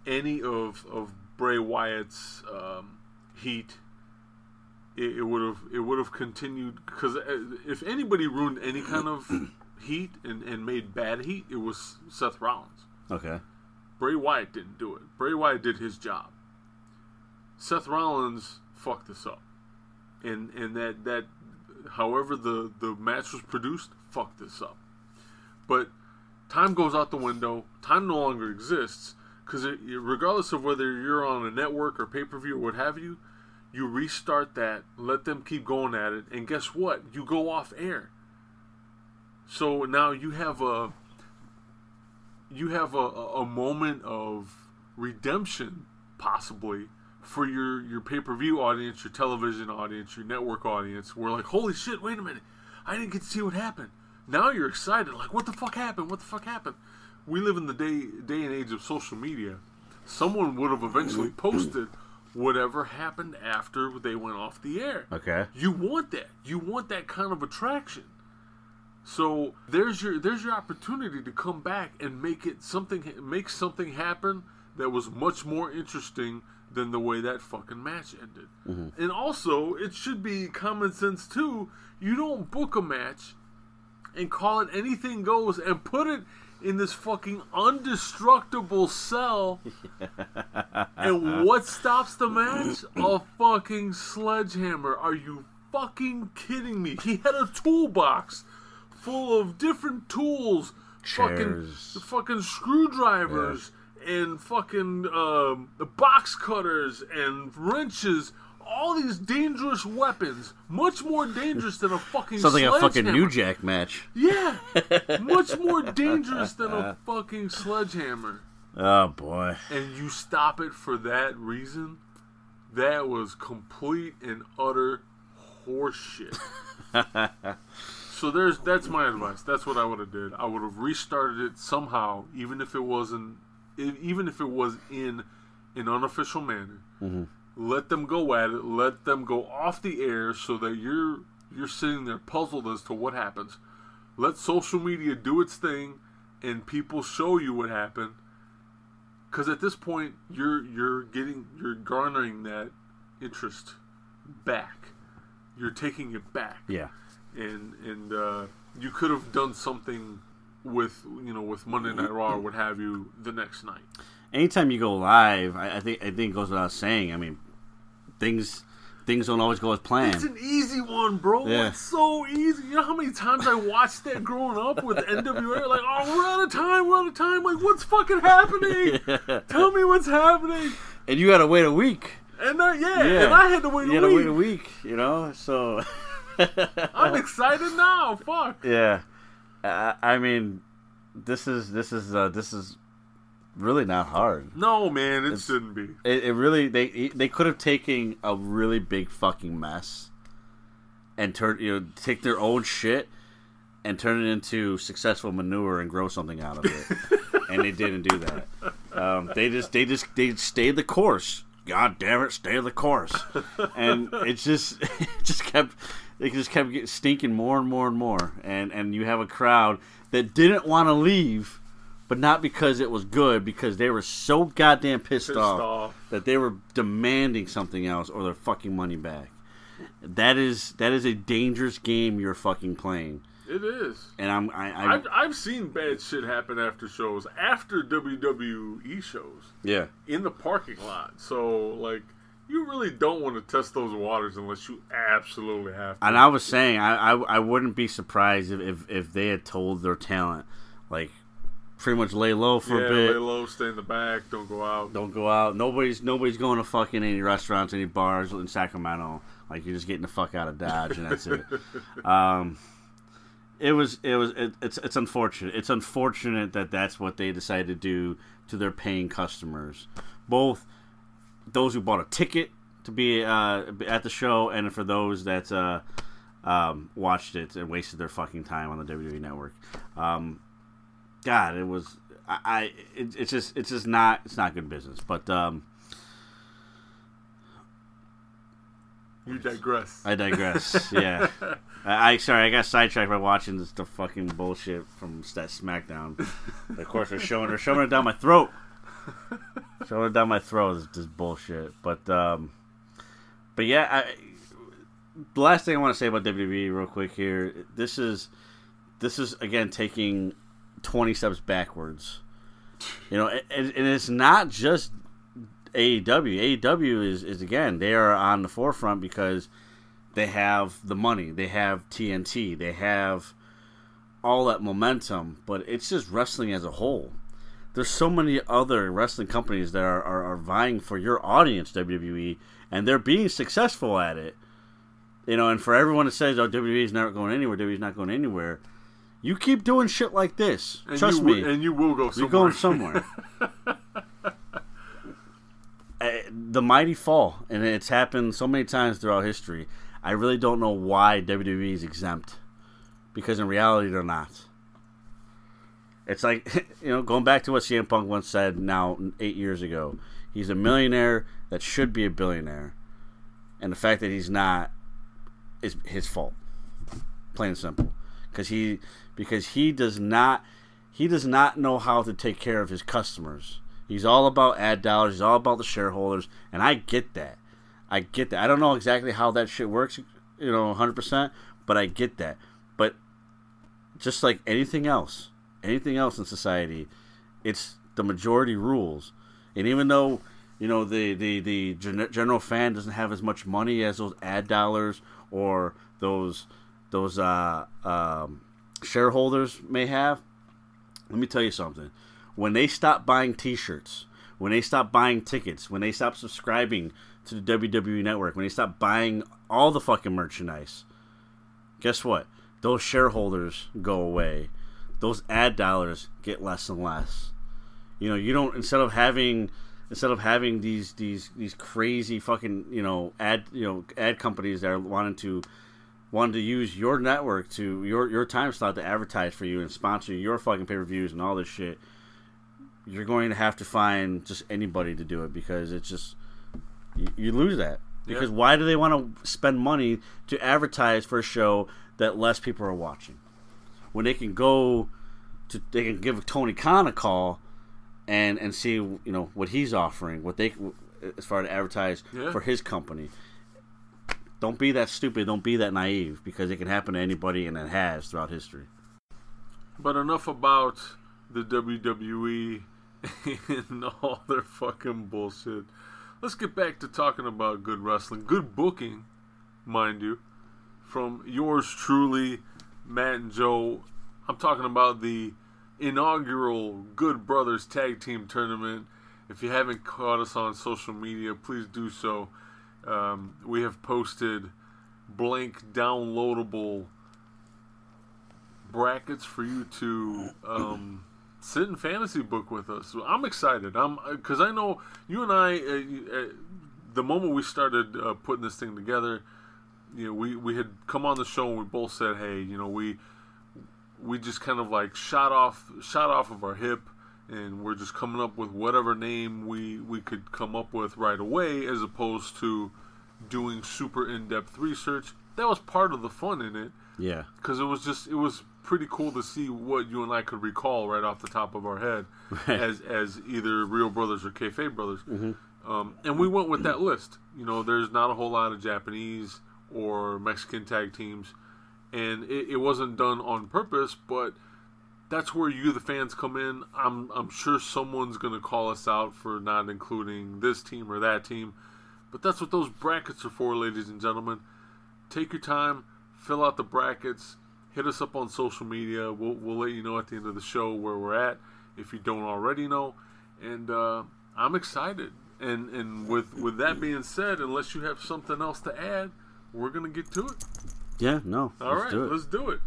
[SPEAKER 2] any of of Bray Wyatt's um, heat. It, it would have it would have continued because if anybody ruined any kind of (clears throat) heat and, and made bad heat, it was Seth Rollins.
[SPEAKER 3] Okay.
[SPEAKER 2] Bray Wyatt didn't do it. Bray Wyatt did his job. Seth Rollins fucked this up, and and that that however the the match was produced fucked this up. But time goes out the window. Time no longer exists because regardless of whether you're on a network or pay per view or what have you, you restart that, let them keep going at it, and guess what? You go off air. So now you have a you have a, a a moment of redemption possibly for your your pay-per-view audience your television audience your network audience we're like holy shit wait a minute i didn't get to see what happened now you're excited like what the fuck happened what the fuck happened we live in the day day and age of social media someone would have eventually mm-hmm. posted whatever happened after they went off the air.
[SPEAKER 3] Okay.
[SPEAKER 2] You want that. You want that kind of attraction. So there's your there's your opportunity to come back and make it something make something happen that was much more interesting than the way that fucking match ended. Mm-hmm. And also, it should be common sense too. You don't book a match and call it anything goes and put it in this fucking undestructible cell. (laughs) and what stops the match? A fucking sledgehammer. Are you fucking kidding me? He had a toolbox full of different tools,
[SPEAKER 3] Chairs.
[SPEAKER 2] fucking fucking screwdrivers and fucking um, the box cutters and wrenches. All these dangerous weapons, much more dangerous than a fucking
[SPEAKER 3] Sounds like a fucking. New Jack match.
[SPEAKER 2] Yeah, (laughs) much more dangerous than a fucking sledgehammer.
[SPEAKER 3] Oh boy.
[SPEAKER 2] And you stop it for that reason? That was complete and utter horseshit. (laughs) so there's that's my advice. That's what I would have did. I would have restarted it somehow, even if it wasn't, if, even if it was in an unofficial manner. Let them go at it. Let them go off the air so that you're you're sitting there puzzled as to what happens. Let social media do its thing, and people show you what happened. Because at this point, you're you're getting you're garnering that interest back. You're taking it back
[SPEAKER 3] Yeah.
[SPEAKER 2] and and uh, you could have done something with you know with Monday Night Raw or what have you the next night.
[SPEAKER 3] Anytime you go live, I, I think I think it goes without saying. I mean, things things don't always go as planned.
[SPEAKER 2] It's an easy one, bro.
[SPEAKER 3] Yeah.
[SPEAKER 2] It's so easy. You know how many times I watched that growing up with NWA? Like, oh, we're out of time. We're out of time. Like, what's fucking happening? (laughs) Tell me what's happening.
[SPEAKER 3] and you got to wait a week.
[SPEAKER 2] And uh, yeah,
[SPEAKER 3] Yeah.
[SPEAKER 2] and I had to wait
[SPEAKER 3] You
[SPEAKER 2] a
[SPEAKER 3] got to wait a week. You know, so
[SPEAKER 2] I'm excited now. Fuck. (laughs)
[SPEAKER 3] yeah. I, I mean, this is this is uh, this is really not hard.
[SPEAKER 2] No, man, it shouldn't be.
[SPEAKER 3] It, it really they they could have taken a really big fucking mess and turn you know take their own shit and turn it into successful manure and grow something out of it. (laughs) and they didn't do that. Um, they just they just they stayed the course. God damn it, stay the course. And it just (laughs) it just kept it just kept getting stinking more and more and more. And and you have a crowd that didn't want to leave. But not because it was good, because they were so goddamn pissed,
[SPEAKER 2] Pissed
[SPEAKER 3] off,
[SPEAKER 2] off.
[SPEAKER 3] that they were demanding something else or their fucking money back. That is that is a dangerous game you're fucking playing,
[SPEAKER 2] It is.
[SPEAKER 3] and I'm I, I
[SPEAKER 2] I've, I've seen bad shit happen after shows, after WWE shows,
[SPEAKER 3] yeah
[SPEAKER 2] in the parking lot. So, like, you really don't want to test those waters unless you absolutely have to.
[SPEAKER 3] And I was saying, I, I, I wouldn't be surprised if, if, if they had told their talent, like, pretty much lay low for
[SPEAKER 2] yeah,
[SPEAKER 3] a bit.
[SPEAKER 2] lay low, stay in the back, don't go out.
[SPEAKER 3] Don't go out. Nobody's nobody's going to fucking any restaurants, any bars in Sacramento. Like you're just getting the fuck out of Dodge, and that's it. (laughs) um, it was it was it, it's it's unfortunate. It's unfortunate that that's what they decided to do to their paying customers, both those who bought a ticket to be uh, at the show, and for those that uh, um, watched it and wasted their fucking time on the WWE network. Um, God, it was I, I it, it's just it's just not it's not good business. But um,
[SPEAKER 2] You digress.
[SPEAKER 3] I digress. yeah, (laughs) I, I sorry I got sidetracked by watching this the fucking bullshit from that SmackDown. of course, they're showing they're showing it down my throat. Showing it down my throat is just bullshit. But um, but yeah, I, the last thing I want to say about WWE real quick here. This is this is again taking twenty steps backwards. You know, and, and it's not just AEW. AEW is, is again they are on the forefront because they have the money, they have TNT, they have all that momentum. But it's just wrestling as a whole. There's so many other wrestling companies that are, are, are vying for your audience, WWE, and they're being successful at it. You know, and for everyone that says, "Oh, WWE is not going anywhere," WWE is not going anywhere. You keep doing shit like this.
[SPEAKER 2] And
[SPEAKER 3] Trust me,
[SPEAKER 2] will- And you will go
[SPEAKER 3] you're
[SPEAKER 2] somewhere.
[SPEAKER 3] going somewhere. (laughs) Uh, the mighty fall, and it's happened so many times throughout history. I really don't know why WWE is exempt, because in reality they're not. It's like (laughs) you know, going back to what CM Punk once said now eight years ago. He's a millionaire that should be a billionaire, and the fact that he's not is his fault. Plain and simple, because he because he does not he does not know how to take care of his customers. He's all about ad dollars. He's all about the shareholders, and I get that. I get that. I don't know exactly how that shit works, you know, 100%, but I get that. But just like anything else, anything else in society, it's the majority rules. And even though, you know, the, the, the general fan doesn't have as much money as those ad dollars or those those uh, um, shareholders may have, let me tell you something. When they stop buying T-shirts, when they stop buying tickets, when they stop subscribing to the WWE Network, when they stop buying all the fucking merchandise, guess what? Those shareholders go away. Those ad dollars get less and less. You know, you don't instead of having instead of having these these these crazy fucking you know ad you know ad companies that are wanting to wanting to use your network to your your time slot to advertise for you and sponsor your fucking pay per views and all this shit, you're going to have to find just anybody to do it because it's just you, you lose that. Because why do they want to spend money to advertise for a show that less people are watching? When they can go to they can give Tony Khan a call and and see you know what he's offering, what they as far to advertise
[SPEAKER 2] Yeah.
[SPEAKER 3] for his company. Don't be that stupid. Don't be that naive because it can happen to anybody, and it has throughout history.
[SPEAKER 2] But enough about the WWE (laughs) and all their fucking bullshit. Let's get back to talking about good wrestling, good booking, mind you, from yours truly, Matt and Joe. I'm talking about the inaugural Good Brothers Tag Team Tournament. If you haven't caught us on social media, please do so. Um, we have posted blank downloadable brackets for you to um, sit in fantasy book with us. I'm excited. I'm because I know you and I. Uh, you- uh, the moment we started uh, putting this thing together, you know, we we had come on the show and we both said, hey, you know, we we just kind of like shot off shot off of our hip and we're just coming up with whatever name we we could come up with right away as opposed to doing super in-depth research. That was part of the fun in it.
[SPEAKER 3] Yeah,
[SPEAKER 2] because it was just it was pretty cool to see what you and I could recall right off the top of our head (laughs) as as either real brothers or kayfabe brothers. Um, and we went with that list. You know, there's not a whole lot of Japanese or Mexican tag teams, and it, it wasn't done on purpose, but that's where you, the fans, come in. I'm I'm sure someone's gonna call us out for not including this team or that team, but that's what those brackets are for, ladies and gentlemen. Take your time, fill out the brackets, hit us up on social media. We'll we'll let you know at the end of the show where we're at if you don't already know. And uh, I'm excited. And and with with that being said, unless you have something else to add, we're gonna get to it.
[SPEAKER 3] yeah, no.
[SPEAKER 2] All
[SPEAKER 3] let's
[SPEAKER 2] right,
[SPEAKER 3] do it.
[SPEAKER 2] let's do it.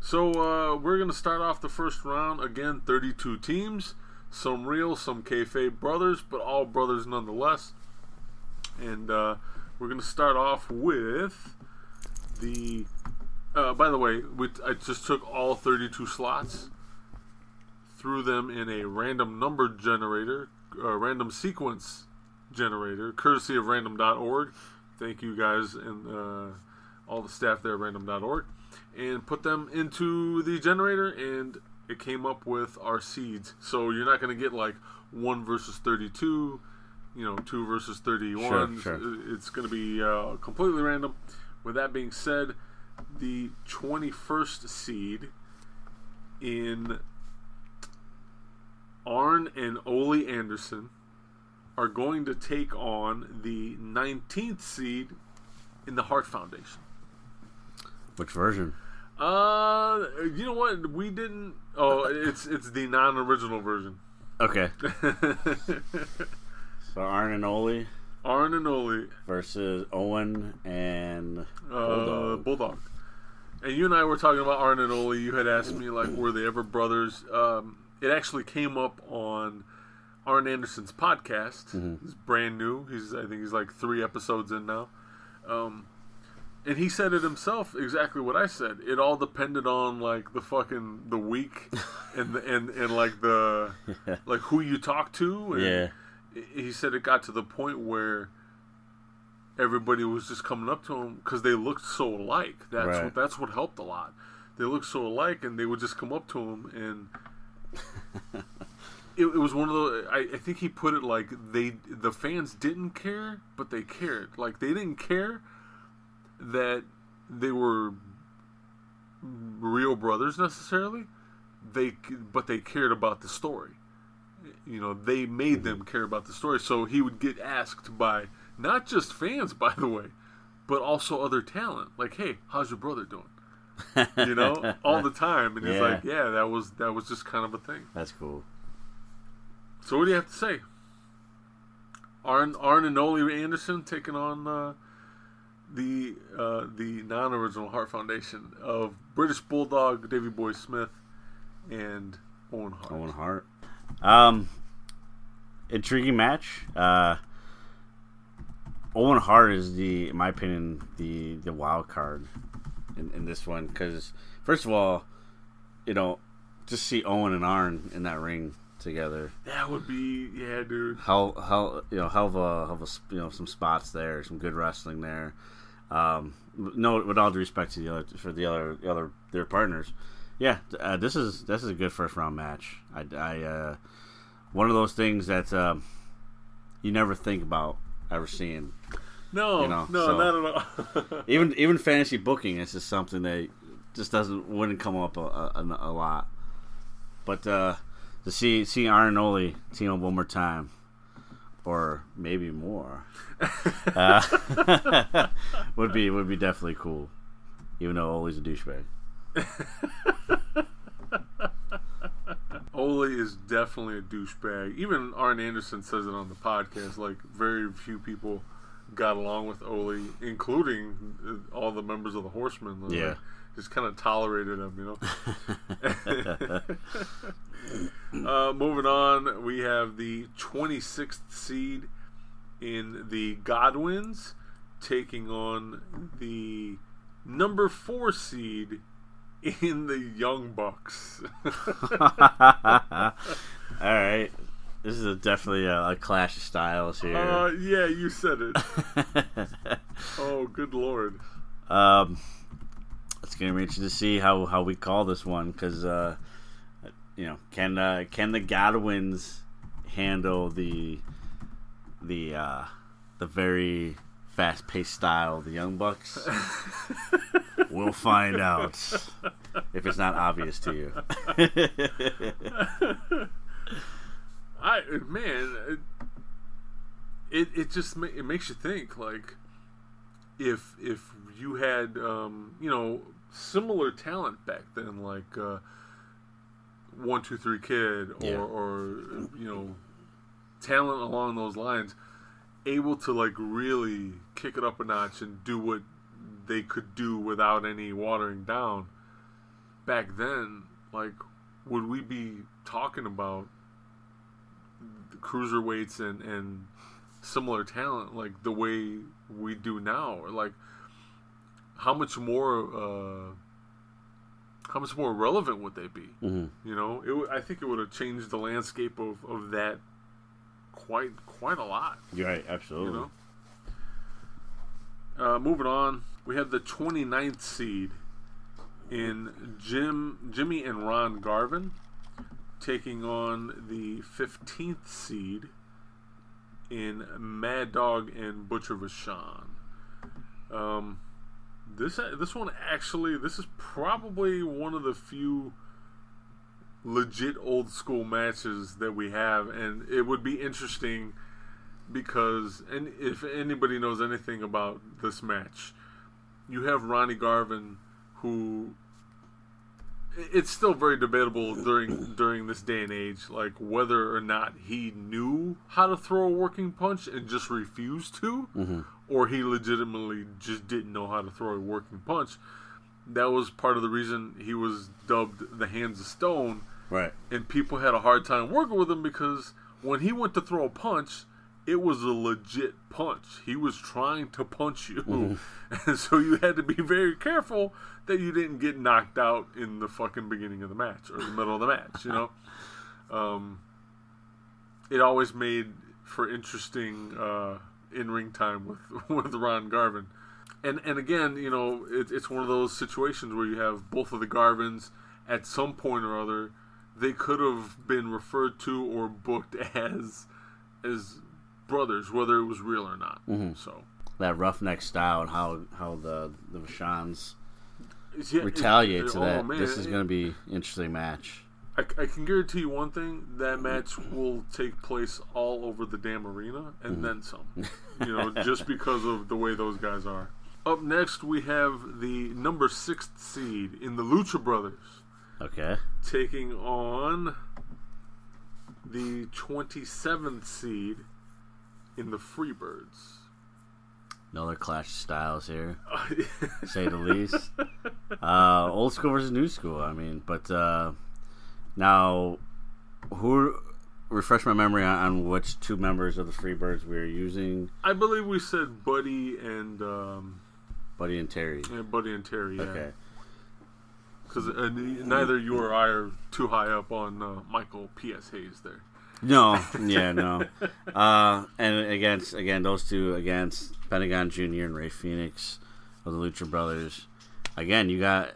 [SPEAKER 2] So uh, we're gonna start off the first round again. Thirty-two teams, some real, some kayfabe brothers, but all brothers nonetheless. And uh, we're gonna start off with the. Uh, by the way, we, I just took all thirty-two slots, threw them in a random number generator, uh, random sequence generator, courtesy of random.org. Thank you guys and uh, all the staff there at random.org. And put them into the generator, and it came up with our seeds. So you're not going to get like 1 versus 32, you know, 2 versus 31.
[SPEAKER 3] Sure, sure.
[SPEAKER 2] It's going to be uh, completely random. With that being said, the 21st seed in Arn and Ole Anderson are going to take on the 19th seed in the Hart Foundation.
[SPEAKER 3] Which version?
[SPEAKER 2] Uh, you know what? We didn't. Oh, it's it's the non-original version.
[SPEAKER 3] Okay. (laughs) So Arn and Ole
[SPEAKER 2] Arn and Ole,
[SPEAKER 3] versus Owen and
[SPEAKER 2] uh,
[SPEAKER 3] Bulldog.
[SPEAKER 2] Bulldog. And you and I were talking about Arn and Ole. You had asked me like, were they ever brothers? Um, it actually came up on Arn Anderson's podcast.
[SPEAKER 3] Mm-hmm.
[SPEAKER 2] He's brand new. He's I think he's like three episodes in now. Um, And he said it himself, exactly what I said. It all depended on like the fucking the week, (laughs) and the, and and like the (laughs) like who you talk to. And
[SPEAKER 3] Yeah.
[SPEAKER 2] He said it got to the point where everybody was just coming up to him because they looked so alike. That's
[SPEAKER 3] Right.
[SPEAKER 2] what that's what helped a lot. They looked so alike, and they would just come up to him and. (laughs) It, it was one of the. I, I think he put it like they the fans didn't care, but they cared. Like they didn't care that they were real brothers necessarily. They but they cared about the story. You know, they made them care about the story. So he would get asked by not just fans, (laughs) by the way, but also other talent. Like, hey, how's your brother doing? You know, (laughs) all the time, and he's like, yeah, that was that was just kind of a thing.
[SPEAKER 3] That's cool.
[SPEAKER 2] So what do you have to say? Arn Arn and Ole Anderson taking on uh, the uh, the non-original Hart Foundation of British Bulldog Davy Boy Smith and Owen Hart.
[SPEAKER 3] Owen Hart. Um, intriguing match. Uh, Owen Hart is the, in my opinion, the the wild card in, in this one because first of all, you know, just see Owen and Arn in that ring together.
[SPEAKER 2] That would be yeah, dude.
[SPEAKER 3] Hell, hell, you know, hell of a, of a, you know, some spots there, some good wrestling there. Um, no, with all due respect to the other, for the other, the other, their partners, yeah, uh, this is this is a good first round match. I, I uh, one of those things that um, you never think about ever seeing.
[SPEAKER 2] No,
[SPEAKER 3] You know,
[SPEAKER 2] no,
[SPEAKER 3] so-
[SPEAKER 2] not at all. (laughs)
[SPEAKER 3] Even even fantasy booking, it's just something that just doesn't wouldn't come up a, a, a lot. But uh, to see see Arn Ole team up one more time, or maybe more, (laughs) uh, (laughs) would be would be definitely cool. Even though Ole's a douchebag. (laughs)
[SPEAKER 2] Ole is definitely a douchebag. Even Arn Anderson says it on the podcast. Like very few people got along with Ole, including all the members of the Horsemen. Like,
[SPEAKER 3] Yeah.
[SPEAKER 2] just kind of tolerated him, you know. Uh, moving on, we have the 26th seed in the Godwins taking on the number four seed in the Young Bucks. (laughs)
[SPEAKER 3] All right, this is a, definitely a, a clash of styles here.
[SPEAKER 2] uh, yeah, you said it. (laughs) Oh, good lord.
[SPEAKER 3] Um, it's gonna be interesting to see how, how we call this one because uh, you know can uh, can the Godwins handle the the uh, the very fast paced style of the Young Bucks? (laughs) we'll find out if it's not obvious to you. (laughs)
[SPEAKER 2] I man, it it, it just ma- it makes you think like if if you had um, you know similar talent back then like uh, one two three kid or
[SPEAKER 3] Yeah.
[SPEAKER 2] or you know talent along those lines able to like really kick it up a notch and do what they could do without any watering down back then like would we be talking about the cruiserweights and and similar talent like the way we do now or like how much more uh how much more relevant would they be
[SPEAKER 3] Mhm.
[SPEAKER 2] you know it, i think it would have changed the landscape of of that quite quite a lot
[SPEAKER 3] You're right, absolutely.
[SPEAKER 2] you know uh, moving on we have the 29th seed in Jim Jimmy and Ron Garvin taking on the 15th seed in Mad Dog and Butcher Vachon. Um, this this one actually this is probably one of the few legit old school matches that we have, and it would be interesting because and if anybody knows anything about this match, you have Ronnie Garvin who it's still very debatable during during this day and age like whether or not he knew how to throw a working punch and just refused to mm-hmm. Or he legitimately just didn't know how to throw a working punch that was part of the reason he was dubbed the hands of stone
[SPEAKER 3] Right.
[SPEAKER 2] and people had a hard time working with him because when he went to throw a punch, it was a legit punch. He was trying to punch you, (laughs) and so you had to be very careful that you didn't get knocked out in the fucking beginning of the match or the middle of the match. You know, (laughs) um, it always made for interesting uh, in ring time with (laughs) with Ron Garvin. And and again, you know, it, it's one of those situations where you have both of the Garvins at some point or other. They could have been referred to or booked (laughs) as as brothers, whether it was real or not. Mm-hmm. So
[SPEAKER 3] That roughneck style and how how the the
[SPEAKER 2] Vachons yeah,
[SPEAKER 3] retaliate
[SPEAKER 2] it-
[SPEAKER 3] to
[SPEAKER 2] oh,
[SPEAKER 3] that.
[SPEAKER 2] man,
[SPEAKER 3] this is going to be interesting match.
[SPEAKER 2] I, I can guarantee you one thing: that match will take place all over the damn arena, and then some. You know, just (laughs) because of the way those guys are. Up next, we have the number six seed in the Lucha Brothers
[SPEAKER 3] Okay.
[SPEAKER 2] taking on the twenty seventh seed in the Freebirds.
[SPEAKER 3] Another clash of styles here, (laughs) say the least. Uh, old school versus new school. I mean, but uh, now, who refresh my memory on, on which two members of the Freebirds we are using?
[SPEAKER 2] I believe we said Buddy and um,
[SPEAKER 3] Buddy and Terry.
[SPEAKER 2] yeah, Buddy and Terry. Yeah.
[SPEAKER 3] Okay.
[SPEAKER 2] Because uh, neither you or I are too high up on uh, Michael P.S. Hayes there.
[SPEAKER 3] No, (laughs) yeah, no. Uh, and against again those two against Pentagon Junior and Rey Fenix of the Lucha Brothers. Again, you got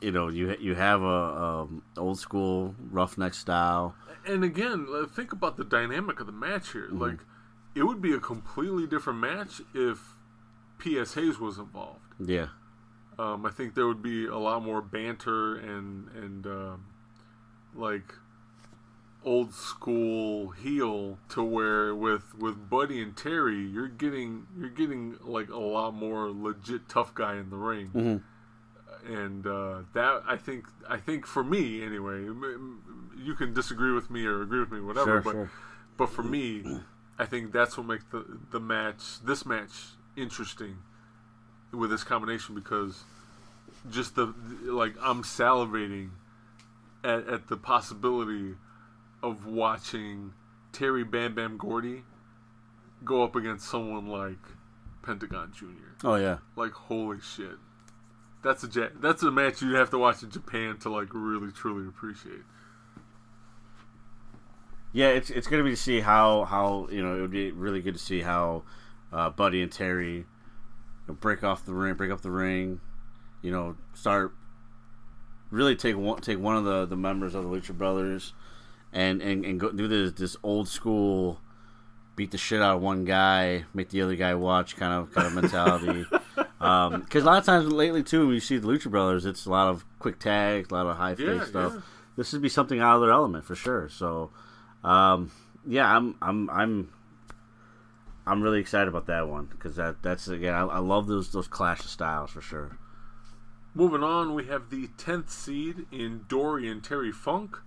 [SPEAKER 3] you know you you have a, um old school roughneck style.
[SPEAKER 2] And again, think about the dynamic of the match here. Like, it would be a completely different match if P.S. Hayes was involved.
[SPEAKER 3] Yeah,
[SPEAKER 2] Um, I think there would be a lot more banter and and um, like old school heel to where with with Buddy and Terry, you're getting you're getting like a lot more legit tough guy in the ring.
[SPEAKER 3] Mhm.
[SPEAKER 2] And uh, that I think I think for me anyway, you can disagree with me or agree with me, whatever.
[SPEAKER 3] Sure,
[SPEAKER 2] but
[SPEAKER 3] sure.
[SPEAKER 2] but for me, I think that's what makes the the match this match interesting with this combination because just the like I'm salivating at, at the possibility of watching Terry Bam Bam Gordy go up against someone like Pentagon Junior.
[SPEAKER 3] oh yeah,
[SPEAKER 2] Like holy shit, that's a ja- that's a match you'd have to watch in Japan to like really truly appreciate.
[SPEAKER 3] yeah. It's it's gonna be to see how how you know it would be really good to see how uh, Buddy and Terry you know, break off the ring, break up the ring. You know, start really take one take one of the the members of the Lucha Brothers and and, and go do this this old school beat the shit out of one guy, make the other guy watch kind of kind of (laughs) mentality. Because a lot of times lately too, when you see the Lucha Brothers, it's a lot of quick tags, a lot of high face
[SPEAKER 2] Yeah,
[SPEAKER 3] stuff.
[SPEAKER 2] yeah.
[SPEAKER 3] This would be something out of their element for sure. So, um, yeah, I'm I'm I'm I'm really excited about that one because that that's again I, I love those those clash of styles for sure.
[SPEAKER 2] Moving on, we have the 10th seed in Dory and Terry Funk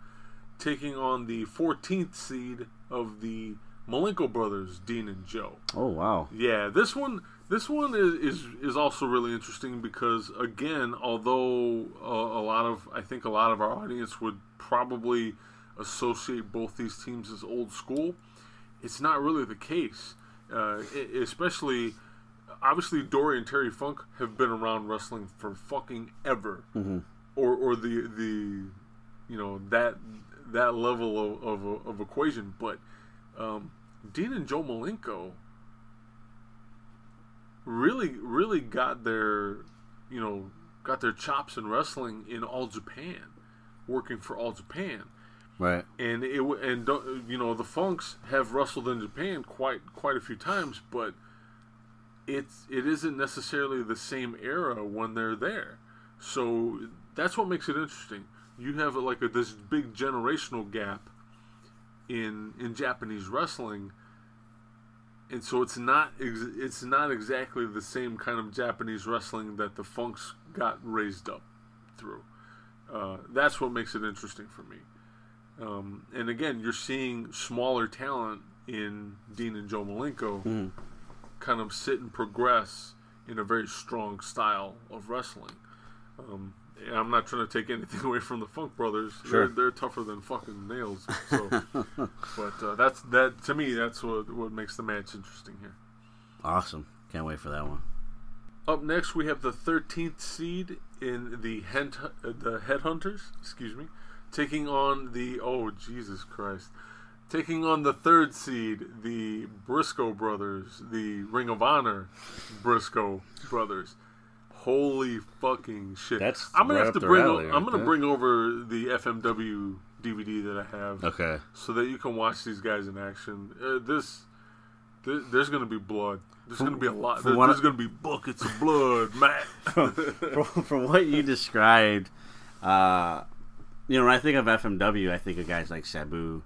[SPEAKER 2] taking on the 14th seed of the Malenko brothers, Dean and Joe.
[SPEAKER 3] Oh wow,
[SPEAKER 2] Yeah, this one this one is is, is also really interesting because again, although uh, a lot of I think a lot of our audience would probably associate both these teams as old school, it's not really the case. Uh, especially obviously Dory and Terry Funk have been around wrestling for fucking ever, or or the the you know that that level of of, of equation. But um, Dean and Joe Malenko really really got their you know got their chops in wrestling in all Japan, working for all Japan
[SPEAKER 3] right?
[SPEAKER 2] and it and don't- you know the Funks have wrestled in Japan quite quite a few times, but it's it isn't necessarily the same era when they're there. So that's what makes it interesting. You have like a this big generational gap in in Japanese wrestling, and so it's not ex- it's not exactly the same kind of Japanese wrestling that the Funks got raised up through. Uh, that's what makes it interesting for me. Um, and again, you're seeing smaller talent in Dean and Joe Malenko kind of sit and progress in a very strong style of wrestling. Um, yeah, I'm not trying to take anything (laughs) away from the Funk Brothers.
[SPEAKER 3] Sure.
[SPEAKER 2] They're, they're tougher than fucking nails. So, (laughs) but uh, that's that to me. That's what what makes the match interesting here.
[SPEAKER 3] Awesome. Can't wait for that one.
[SPEAKER 2] Up next, we have the 13th seed in the Hent- uh, the Headhunters. Excuse me, taking on the oh Jesus Christ, taking on the third seed, the Briscoe brothers, the Ring of Honor Briscoe brothers. Holy fucking shit!
[SPEAKER 3] That's
[SPEAKER 2] I'm gonna
[SPEAKER 3] right
[SPEAKER 2] have to bring. o-
[SPEAKER 3] right
[SPEAKER 2] I'm gonna
[SPEAKER 3] there.
[SPEAKER 2] bring over the FMW DVD that I have
[SPEAKER 3] Okay.
[SPEAKER 2] so that you can watch these guys in action. Uh, this, th- there's going to be blood. There's going to be a lot.
[SPEAKER 3] from
[SPEAKER 2] There, there's
[SPEAKER 3] I-
[SPEAKER 2] going to be buckets of blood, (laughs) man.
[SPEAKER 3] from, from what you described, uh, you know, when I think of FMW, I think of guys like Sabu.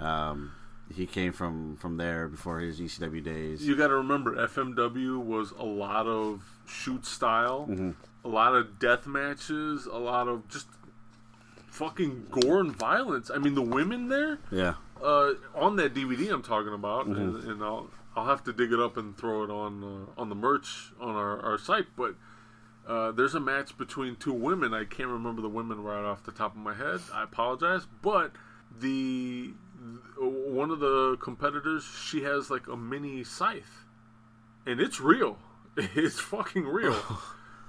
[SPEAKER 3] Um, he came from from there before his ECW days.
[SPEAKER 2] you got to remember, FMW was a lot of shoot style,
[SPEAKER 3] Mm-hmm.
[SPEAKER 2] a lot of death matches, a lot of just fucking gore and violence. I mean, the women there
[SPEAKER 3] yeah.
[SPEAKER 2] uh, on that DVD I'm talking about,
[SPEAKER 3] Mm-hmm.
[SPEAKER 2] and, and I'll I'll have to dig it up and throw it on uh, on the merch on our, our site. But uh, there's a match between two women. I can't remember the women right off the top of my head. I apologize, but the one of the competitors she has like a mini scythe, and it's real. (laughs) It's fucking real. (laughs)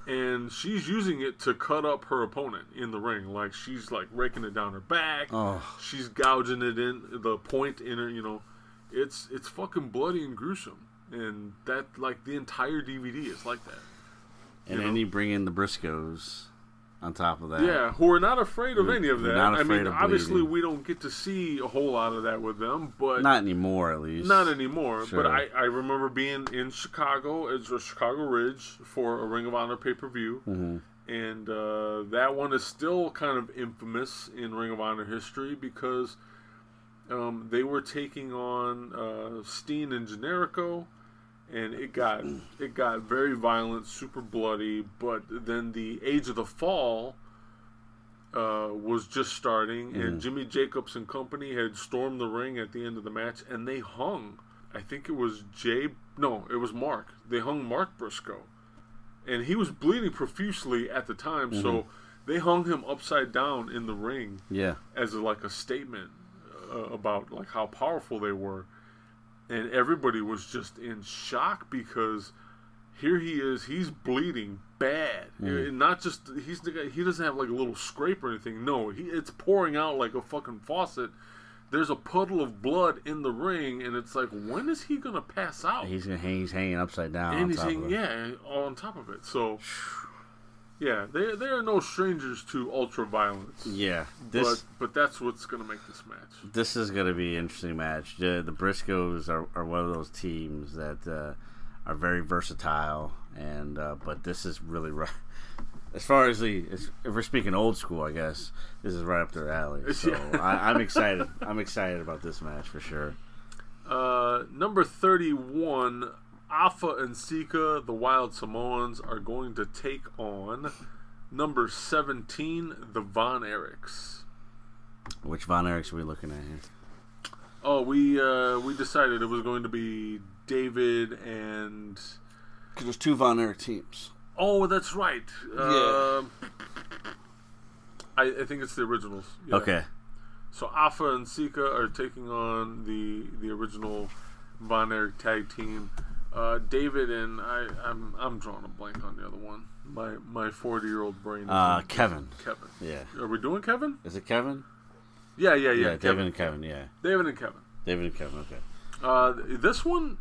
[SPEAKER 2] And she's using it to cut up her opponent in the ring. Like she's like raking it down her back
[SPEAKER 3] Oh,
[SPEAKER 2] she's gouging it in the point in her you know it's it's fucking bloody and gruesome and that like the entire dvd is like that
[SPEAKER 3] and
[SPEAKER 2] you
[SPEAKER 3] then
[SPEAKER 2] know?
[SPEAKER 3] you bring in the Briscoes on top of that.
[SPEAKER 2] yeah who are not afraid of any of that i mean obviously we don't get to see a whole lot of that with them but
[SPEAKER 3] Not anymore, at least.
[SPEAKER 2] not anymore
[SPEAKER 3] Sure.
[SPEAKER 2] but I, I remember being in chicago as a chicago ridge for a ring of honor pay-per-view
[SPEAKER 3] Mhm.
[SPEAKER 2] and uh, that one is still kind of infamous in Ring of Honor history because um, they were taking on uh, Steen and Generico, and it got it got very violent, super bloody. But then the Age of the Fall uh, was just starting, and Jimmy Jacobs and company had stormed the ring at the end of the match, and they hung. I think it was Jay. No, it was Mark. They hung Mark Briscoe and he was bleeding profusely at the time. So they hung him upside down in the ring
[SPEAKER 3] Yeah.
[SPEAKER 2] as a, like a statement uh, about like how powerful they were, and everybody was just in shock because here he is, he's bleeding bad, hmm. And not just he's the guy, he doesn't have like a little scrape or anything. No, he it's pouring out like a fucking faucet. There's a puddle of blood in the ring, and it's like, when is he gonna pass out?
[SPEAKER 3] He's gonna hang, he's hanging upside down.
[SPEAKER 2] and
[SPEAKER 3] on
[SPEAKER 2] he's
[SPEAKER 3] top
[SPEAKER 2] hanging,
[SPEAKER 3] of it.
[SPEAKER 2] yeah, on top of it. So, yeah, they they are no strangers to ultra violence.
[SPEAKER 3] Yeah. This
[SPEAKER 2] but but that's what's gonna make this match.
[SPEAKER 3] this is going to be an interesting match. The, the Briscoes are, are one of those teams that uh, are very versatile, and uh, but this is really right. (laughs) As far as the, as, if we're speaking old school, I guess this is right up their alley. (laughs) So
[SPEAKER 2] Yeah.
[SPEAKER 3] I, I'm excited. I'm excited about this match for sure.
[SPEAKER 2] Uh, number thirty-one, Afa and Sika, the Wild Samoans, are going to take on number seventeen, the Von Erichs.
[SPEAKER 3] Which Von Erichs are we looking at here?
[SPEAKER 2] Oh, we uh, we decided it was going to be David and
[SPEAKER 3] Because there's two Von Erich teams.
[SPEAKER 2] oh, that's right.
[SPEAKER 3] Yeah.
[SPEAKER 2] Um, I, I think it's the originals. Yeah.
[SPEAKER 3] Okay.
[SPEAKER 2] So Afa and Sika are taking on the the original Von Erich tag team. Uh, David and I, I'm I'm drawing a blank on the other one. My my 40 year old brain. is
[SPEAKER 3] Uh, Kevin.
[SPEAKER 2] Kevin.
[SPEAKER 3] Yeah.
[SPEAKER 2] Are we doing Kevin?
[SPEAKER 3] Is it Kevin?
[SPEAKER 2] Yeah, yeah, yeah.
[SPEAKER 3] Yeah,
[SPEAKER 2] Kevin.
[SPEAKER 3] David and Kevin. Yeah,
[SPEAKER 2] David and Kevin.
[SPEAKER 3] David and Kevin. Okay.
[SPEAKER 2] Uh, this one,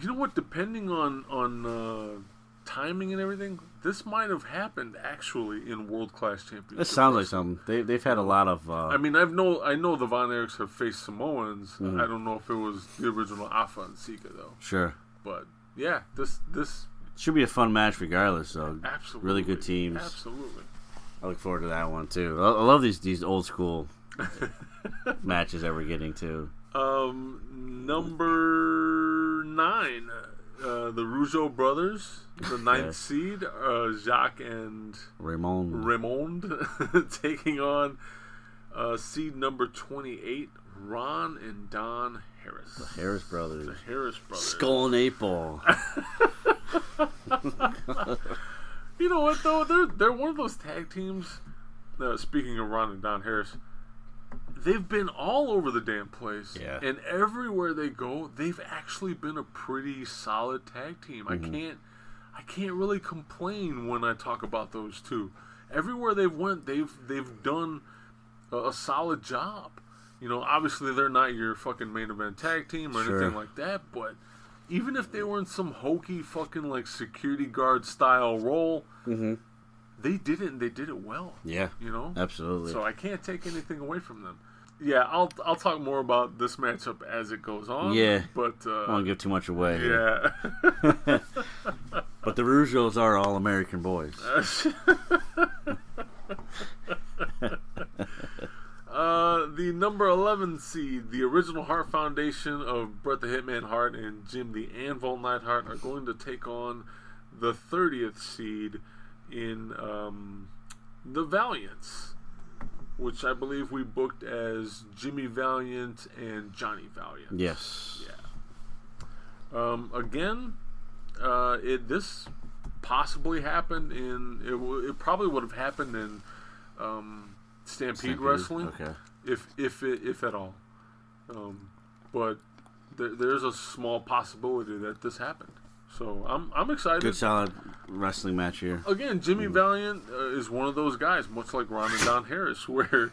[SPEAKER 2] you know what? Depending on on uh, timing and everything, this might have happened actually in World Class Championship.
[SPEAKER 3] This sounds like something. They they've had a lot of. Uh,
[SPEAKER 2] I mean, I've know I know the Von Erichs have faced Samoans.
[SPEAKER 3] Mm-hmm.
[SPEAKER 2] I don't know if it was the original Afa and Sika though.
[SPEAKER 3] sure.
[SPEAKER 2] But yeah, this this
[SPEAKER 3] Should be a fun match regardless. So
[SPEAKER 2] absolutely
[SPEAKER 3] really good teams.
[SPEAKER 2] Absolutely.
[SPEAKER 3] I look forward to that one too. I, I love these these old school (laughs) matches that we're getting to.
[SPEAKER 2] Um, number nine, uh, the Rougeau brothers, the ninth seed, uh, Jacques and
[SPEAKER 3] Raymond.
[SPEAKER 2] Raymond, (laughs) taking on uh, seed number twenty-eight, Ron and Don Harris.
[SPEAKER 3] The Harris brothers.
[SPEAKER 2] The Harris brothers.
[SPEAKER 3] Skull and eight ball. (laughs) (laughs)
[SPEAKER 2] You know what though? They're they're one of those tag teams. Uh, speaking of Ron and Don Harris, they've been all over the damn place.
[SPEAKER 3] Yeah.
[SPEAKER 2] And everywhere they go, they've actually been a pretty solid tag team. I can't I can't really complain when I talk about those two. Everywhere they've went, they've they've done a, a solid job. You know, obviously they're not your fucking main event tag team or
[SPEAKER 3] Sure.
[SPEAKER 2] anything like that, but even if they were in some hokey fucking like security guard style role,
[SPEAKER 3] Mm-hmm.
[SPEAKER 2] They did it and they did it well.
[SPEAKER 3] Yeah,
[SPEAKER 2] You know?
[SPEAKER 3] absolutely.
[SPEAKER 2] So I can't take anything away from them. Yeah, I'll I'll talk more about this matchup as it goes on.
[SPEAKER 3] Yeah.
[SPEAKER 2] But
[SPEAKER 3] I
[SPEAKER 2] uh,
[SPEAKER 3] want to give too much away.
[SPEAKER 2] yeah. (laughs)
[SPEAKER 3] But the Rougeaus are all American boys. (laughs)
[SPEAKER 2] Uh, the number 11 seed, the original Hart Foundation of Bret the Hitman Hart and Jim the Anvil Neidhart are going to take on the 30th seed in um, the Valiants, which I believe we booked as Jimmy Valiant and Johnny Valiant.
[SPEAKER 3] Yes.
[SPEAKER 2] Yeah. Um, again, uh, it this possibly happened in it, w- it probably would have happened in um, Stampede,
[SPEAKER 3] Stampede,
[SPEAKER 2] Wrestling
[SPEAKER 3] Okay.
[SPEAKER 2] if if it, if at all. Um, but there, there's a small possibility that this happened. So I'm I'm excited.
[SPEAKER 3] Good solid wrestling match here.
[SPEAKER 2] Again, Jimmy Valiant uh, is one of those guys, much like Ron and Don Harris, (laughs) where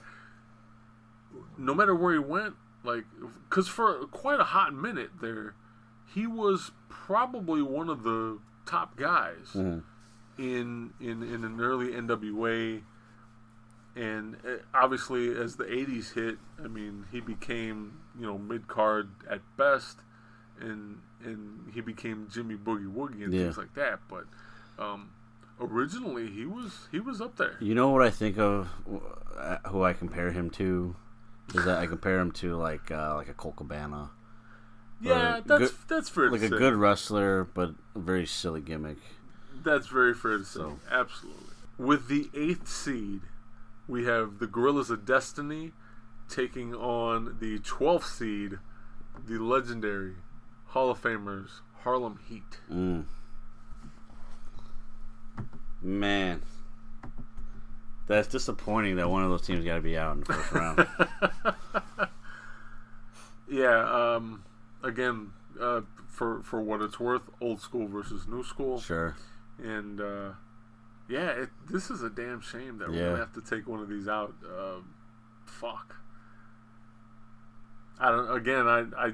[SPEAKER 2] no matter where he went, like, because for quite a hot minute there, he was probably one of the top guys
[SPEAKER 3] Mhm.
[SPEAKER 2] in in in an early NWA. And uh, obviously, as the '80s hit, I mean, he became you know mid card at best, and and he became Jimmy Boogie Woogie and
[SPEAKER 3] Yeah.
[SPEAKER 2] things like that. But um, originally, he was he was up there.
[SPEAKER 3] You know what I think of uh, who I compare him to is that I compare him to like uh, like a Colt Cabana,
[SPEAKER 2] Yeah, that's
[SPEAKER 3] good-
[SPEAKER 2] that's fair
[SPEAKER 3] like a
[SPEAKER 2] say.
[SPEAKER 3] good wrestler but a very silly gimmick.
[SPEAKER 2] That's very fair to say.
[SPEAKER 3] So-
[SPEAKER 2] Absolutely. With the eighth seed, we have the Guerrillas of Destiny taking on the twelfth seed, the legendary Hall of Famers Harlem Heat.
[SPEAKER 3] Mm. Man, that's disappointing that one of those teams got to be out in the first round. (laughs)
[SPEAKER 2] Yeah. Um. Again, uh, for for what it's worth, old school versus new school,
[SPEAKER 3] sure.
[SPEAKER 2] and uh, yeah, it, this is a damn shame that we're gonna have to take one of these out. Uh, fuck. I don't. Again, I I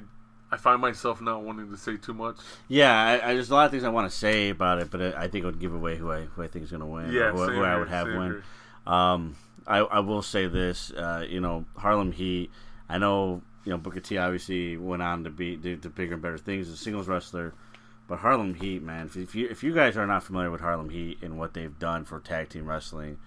[SPEAKER 2] I find myself not wanting to say too much.
[SPEAKER 3] Yeah, I, I, there's a lot of things I want to say about it, but I, I think it would give away who I who I think is going to win.
[SPEAKER 2] Yeah,
[SPEAKER 3] who, who I would have win. Um, I, I will say this, uh, you know, Harlem Heat. I know, you know, Booker T obviously went on to be do, to bigger and better things as a singles wrestler, but Harlem Heat, man, if, if you if you guys are not familiar with Harlem Heat and what they've done for tag team wrestling,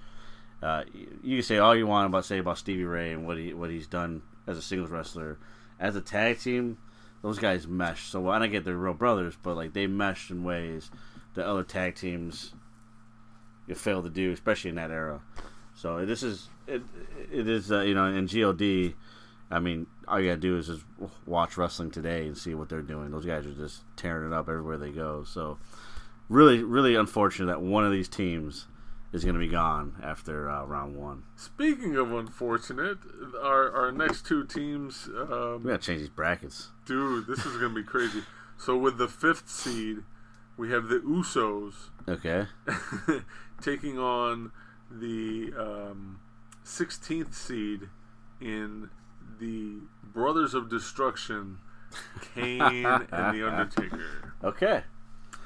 [SPEAKER 3] uh, you, you can say all you want about say about Stevie Ray and what he what he's done as a singles wrestler, as a tag team, those guys mesh so well. And I get they're real brothers, but like they meshed in ways that other tag teams you fail to do, especially in that era. So this is it. It is uh, you know in God. I mean, all you gotta do is just watch wrestling today and see what they're doing. Those guys are just tearing it up everywhere they go. So really, really unfortunate that one of these teams is gonna be gone after uh, round one.
[SPEAKER 2] Speaking of unfortunate, our our next two teams, um,
[SPEAKER 3] We gotta change these brackets.
[SPEAKER 2] dude, this is gonna be crazy. So with the fifth seed, we have the Usos
[SPEAKER 3] Okay. (laughs)
[SPEAKER 2] taking on the um, 16th seed in the Brothers of Destruction, Kane and the (laughs) Undertaker.
[SPEAKER 3] Okay.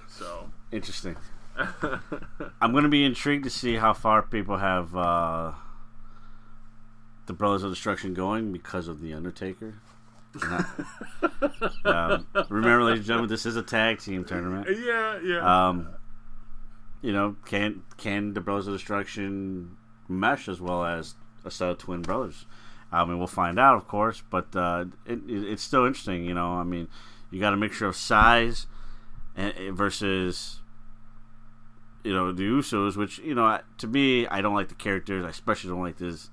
[SPEAKER 2] So,
[SPEAKER 3] Interesting. I'm going to be intrigued to see how far people have uh, the Brothers of Destruction going because of the Undertaker. (laughs) um, remember, ladies and gentlemen, this is a tag team tournament.
[SPEAKER 2] yeah, yeah.
[SPEAKER 3] Um, you know, can can the Brothers of Destruction mesh as well as a set of twin brothers? I mean, we'll find out, of course, but uh, it, it, it's still interesting. You know, I mean, you got a mixture of size and, versus you know the Usos, which you know to me, I don't like the characters. I especially don't like this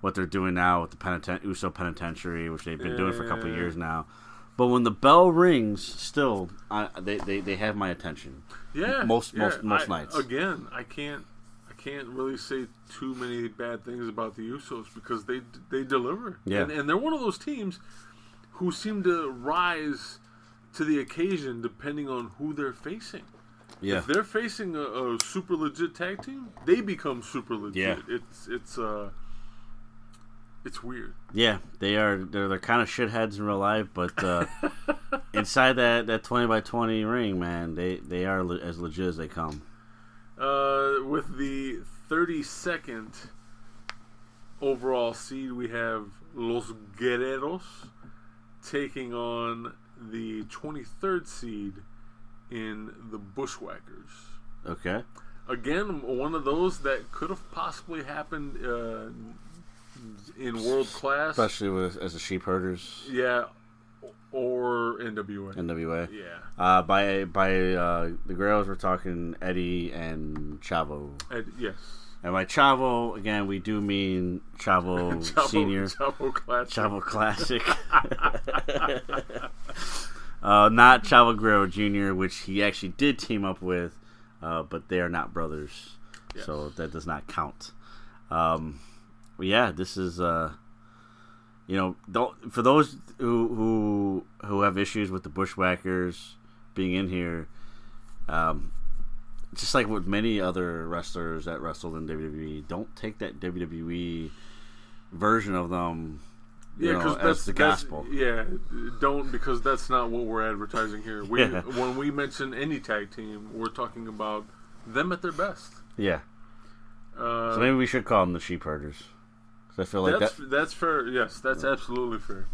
[SPEAKER 3] what they're doing now with the penitent Uso Penitentiary, which they've been doing for a couple of years now. but when the bell rings, still, I, they, they they have my attention.
[SPEAKER 2] Yeah,
[SPEAKER 3] Most-
[SPEAKER 2] yeah,
[SPEAKER 3] most- most
[SPEAKER 2] I-
[SPEAKER 3] nights.
[SPEAKER 2] Again, I can't, I can't really say too many bad things about the Usos because they they deliver.
[SPEAKER 3] Yeah.
[SPEAKER 2] and, and they're one of those teams who seem to rise to the occasion depending on who they're facing.
[SPEAKER 3] Yeah,
[SPEAKER 2] If they're facing a, a super legit tag team, they become super legit.
[SPEAKER 3] Yeah.
[SPEAKER 2] It's it's uh, it's weird.
[SPEAKER 3] yeah, they are. They're they're kind of shitheads in real life, but uh, (laughs) inside that, that twenty by twenty ring, man, they they are le- as legit as they come.
[SPEAKER 2] Uh, with the 32nd overall seed, we have Los Guerreros taking on the 23rd seed in the Bushwhackers.
[SPEAKER 3] Okay,
[SPEAKER 2] Again, one of those that could have possibly happened uh, in world class.
[SPEAKER 3] especially with as the sheep herders,
[SPEAKER 2] Yeah, or NWA.
[SPEAKER 3] NWA.
[SPEAKER 2] yeah.
[SPEAKER 3] Uh, by by uh, the girls, we're talking Eddie and Chavo.
[SPEAKER 2] And, yes.
[SPEAKER 3] And by Chavo, again, we do mean Chavo, (laughs)
[SPEAKER 2] Chavo,
[SPEAKER 3] Senior,
[SPEAKER 2] Chavo Classic.
[SPEAKER 3] Chavo Classic. (laughs) (laughs) uh, not Chavo Guerrero Jr., which he actually did team up with, uh, but they are not brothers,
[SPEAKER 2] Yes.
[SPEAKER 3] so that does not count. Um, yeah, this is uh, you know, don't, for those who who who have issues with the Bushwhackers being in here, um, just like with many other wrestlers that wrestled in WWE, don't take that WWE version of them,
[SPEAKER 2] Yeah, because that's
[SPEAKER 3] the
[SPEAKER 2] that's-
[SPEAKER 3] gospel.
[SPEAKER 2] yeah, don't because that's not what we're advertising here. We
[SPEAKER 3] Yeah.
[SPEAKER 2] when we mention any tag team, we're talking about them at their best.
[SPEAKER 3] Yeah,
[SPEAKER 2] Uh,
[SPEAKER 3] so maybe we should call them the sheep herders. 'Cause I feel like
[SPEAKER 2] that's
[SPEAKER 3] that.
[SPEAKER 2] that's fair. Yes, that's absolutely fair.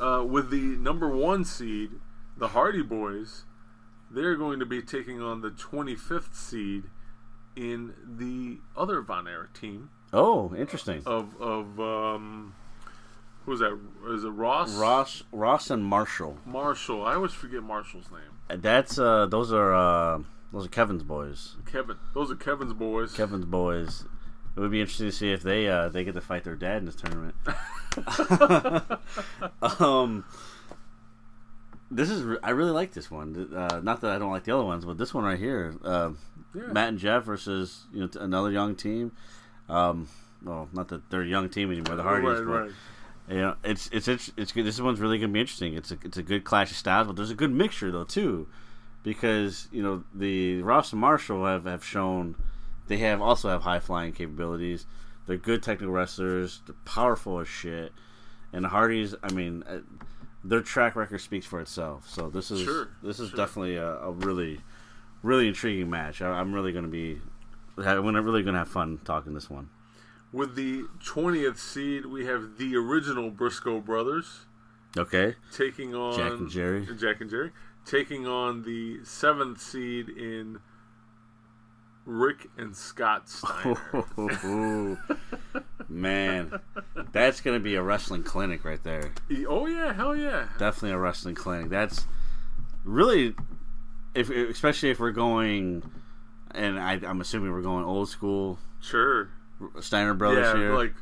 [SPEAKER 2] Uh, with the number one seed, the Hardy Boys, they're going to be taking on the 25th seed in the other Von Erich team
[SPEAKER 3] Oh, interesting.
[SPEAKER 2] of of um, who's that? Is it Ross?
[SPEAKER 3] Ross, Ross, and Marshall.
[SPEAKER 2] Marshall. I always forget Marshall's name.
[SPEAKER 3] That's uh, those are uh, those are Kevin's boys.
[SPEAKER 2] Kevin. Those are Kevin's boys.
[SPEAKER 3] Kevin's boys. It would be interesting to see if they uh, they get to fight their dad in this tournament. (laughs) (laughs) um, this is I really like this one. Uh, not that I don't like the other ones, but this one right here, uh,
[SPEAKER 2] Yeah.
[SPEAKER 3] Matt and Jeff versus you know t- another young team. Um, well, not that they're a young team anymore, the Hardys,
[SPEAKER 2] right,
[SPEAKER 3] but
[SPEAKER 2] right.
[SPEAKER 3] You know, it's it's it's, it's good. This one's really gonna be interesting. It's a it's a good clash of styles, but there's a good mixture though too, because you know the Ross and Marshall have, have shown they have also have high flying capabilities. They're good technical wrestlers. They're powerful as shit. And the Hardys, I mean, uh, their track record speaks for itself. So this is
[SPEAKER 2] Sure,
[SPEAKER 3] this is
[SPEAKER 2] sure.
[SPEAKER 3] definitely a, a really really intriguing match. I, I'm really gonna be I'm really gonna have fun talking this one.
[SPEAKER 2] With the 20th seed, we have the original Briscoe brothers
[SPEAKER 3] Okay,
[SPEAKER 2] taking on
[SPEAKER 3] Jack and Jerry.
[SPEAKER 2] Jack and Jerry taking on the seventh seed in Rick and Scott Steiner. (laughs)
[SPEAKER 3] Man, that's gonna be a wrestling clinic right there.
[SPEAKER 2] oh yeah, hell yeah.
[SPEAKER 3] Definitely a wrestling clinic. That's really, if especially if we're going, and I, I'm assuming we're going old school
[SPEAKER 2] Sure.
[SPEAKER 3] Steiner Brothers
[SPEAKER 2] yeah,
[SPEAKER 3] here.
[SPEAKER 2] like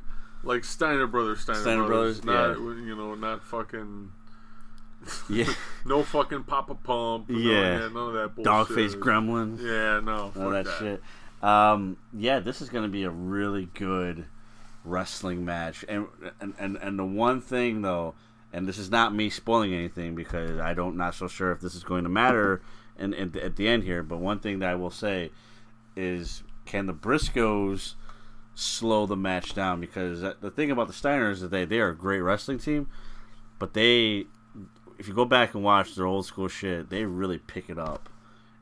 [SPEAKER 2] like Steiner brothers, Steiner,
[SPEAKER 3] Steiner
[SPEAKER 2] brothers,
[SPEAKER 3] Brothers,
[SPEAKER 2] not you know, not fucking (laughs)
[SPEAKER 3] yeah,
[SPEAKER 2] no fucking Poppa Pump, no-
[SPEAKER 3] Yeah.
[SPEAKER 2] none of that bullshit.
[SPEAKER 3] Dogface Gremlin,
[SPEAKER 2] Yeah, no,
[SPEAKER 3] all that,
[SPEAKER 2] that.
[SPEAKER 3] shit. Um, yeah, this is gonna be a really good wrestling match, and and and, and the one thing though. And this is not me spoiling anything because I don't not so sure if this is going to matter and, and at the end here. But one thing that I will say is, can the Briscoes slow the match down? Because the thing about the Steiners is that they they are a great wrestling team, but they, if you go back and watch their old school shit, they really pick it up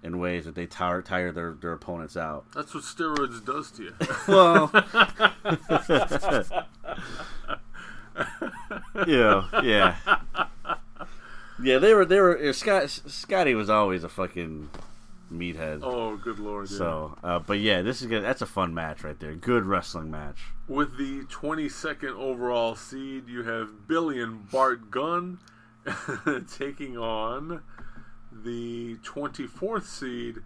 [SPEAKER 3] in ways that they tire tire their their opponents out.
[SPEAKER 2] That's what steroids does to you. (laughs)
[SPEAKER 3] Well, (laughs) yeah, yeah, yeah. They were they were. Scott Scotty was always a fucking meathead.
[SPEAKER 2] oh, good lord. Yeah.
[SPEAKER 3] So, uh, but yeah, this is good. That's a fun match right there. Good wrestling match.
[SPEAKER 2] With the 22nd overall seed, you have Billy and Bart Gunn (laughs) taking on the 24th seed,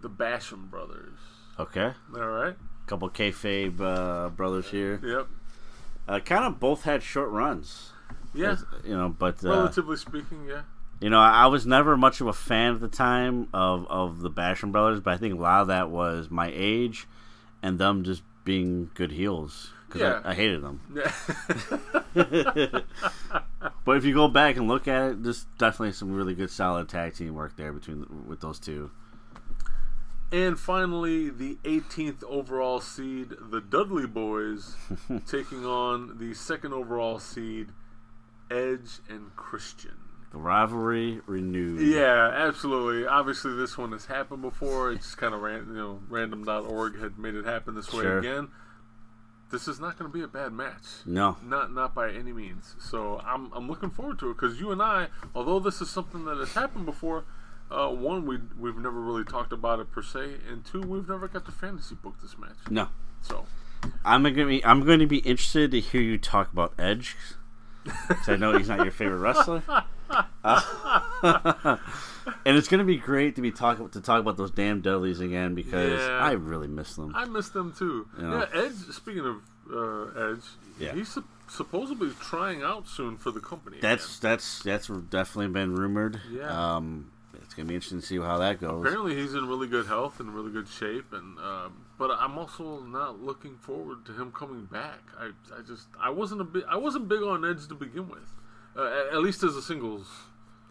[SPEAKER 2] the Basham brothers.
[SPEAKER 3] Okay,
[SPEAKER 2] All right.
[SPEAKER 3] couple kayfabe uh, brothers here.
[SPEAKER 2] Yep.
[SPEAKER 3] Uh, kind of both had short runs.
[SPEAKER 2] Yeah.
[SPEAKER 3] As- You know, but uh,
[SPEAKER 2] Relatively speaking, yeah.
[SPEAKER 3] You know, I was never much of a fan at the time of of the Basham brothers, but I think a lot of that was my age and them just being good heels because
[SPEAKER 2] Yeah.
[SPEAKER 3] I, I hated them. (laughs)
[SPEAKER 2] Yeah. (laughs)
[SPEAKER 3] But if you go back and look at it, there's definitely some really good, solid tag team work there between with those two.
[SPEAKER 2] And finally, the 18th overall seed, the Dudley Boys, (laughs) taking on the second overall seed, Edge and Christian.
[SPEAKER 3] The rivalry renewed.
[SPEAKER 2] Yeah, absolutely. Obviously, this one has happened before. It's kind of ran, you know, random.org had made it happen this way
[SPEAKER 3] Sure.
[SPEAKER 2] again. This is not going to be a bad match.
[SPEAKER 3] No,
[SPEAKER 2] Not not by any means. So I'm I'm looking forward to it because you and I, although this is something that has happened before, uh, one we we've never really talked about it per se, and two we've never got to fantasy book this match.
[SPEAKER 3] no.
[SPEAKER 2] So
[SPEAKER 3] I'm going to be I'm going to be interested to hear you talk about Edge. Because I know he's not your favorite wrestler. (laughs) Uh, (laughs) and it's going to be great to be talk to talk about those damn Dudleys again because
[SPEAKER 2] Yeah.
[SPEAKER 3] I really miss them.
[SPEAKER 2] I miss them too.
[SPEAKER 3] Yeah.
[SPEAKER 2] Yeah, Edge. Speaking of uh, Edge,
[SPEAKER 3] Yeah.
[SPEAKER 2] he's sup- supposedly trying out soon for the company.
[SPEAKER 3] That's that's that's definitely been rumored.
[SPEAKER 2] Yeah.
[SPEAKER 3] Um, it's going to be interesting to see how that goes.
[SPEAKER 2] Apparently, he's in really good health and really good shape, and um, but I'm also not looking forward to him coming back. I, I just I wasn't a big I wasn't big on Edge to begin with, uh, at- least as a singles.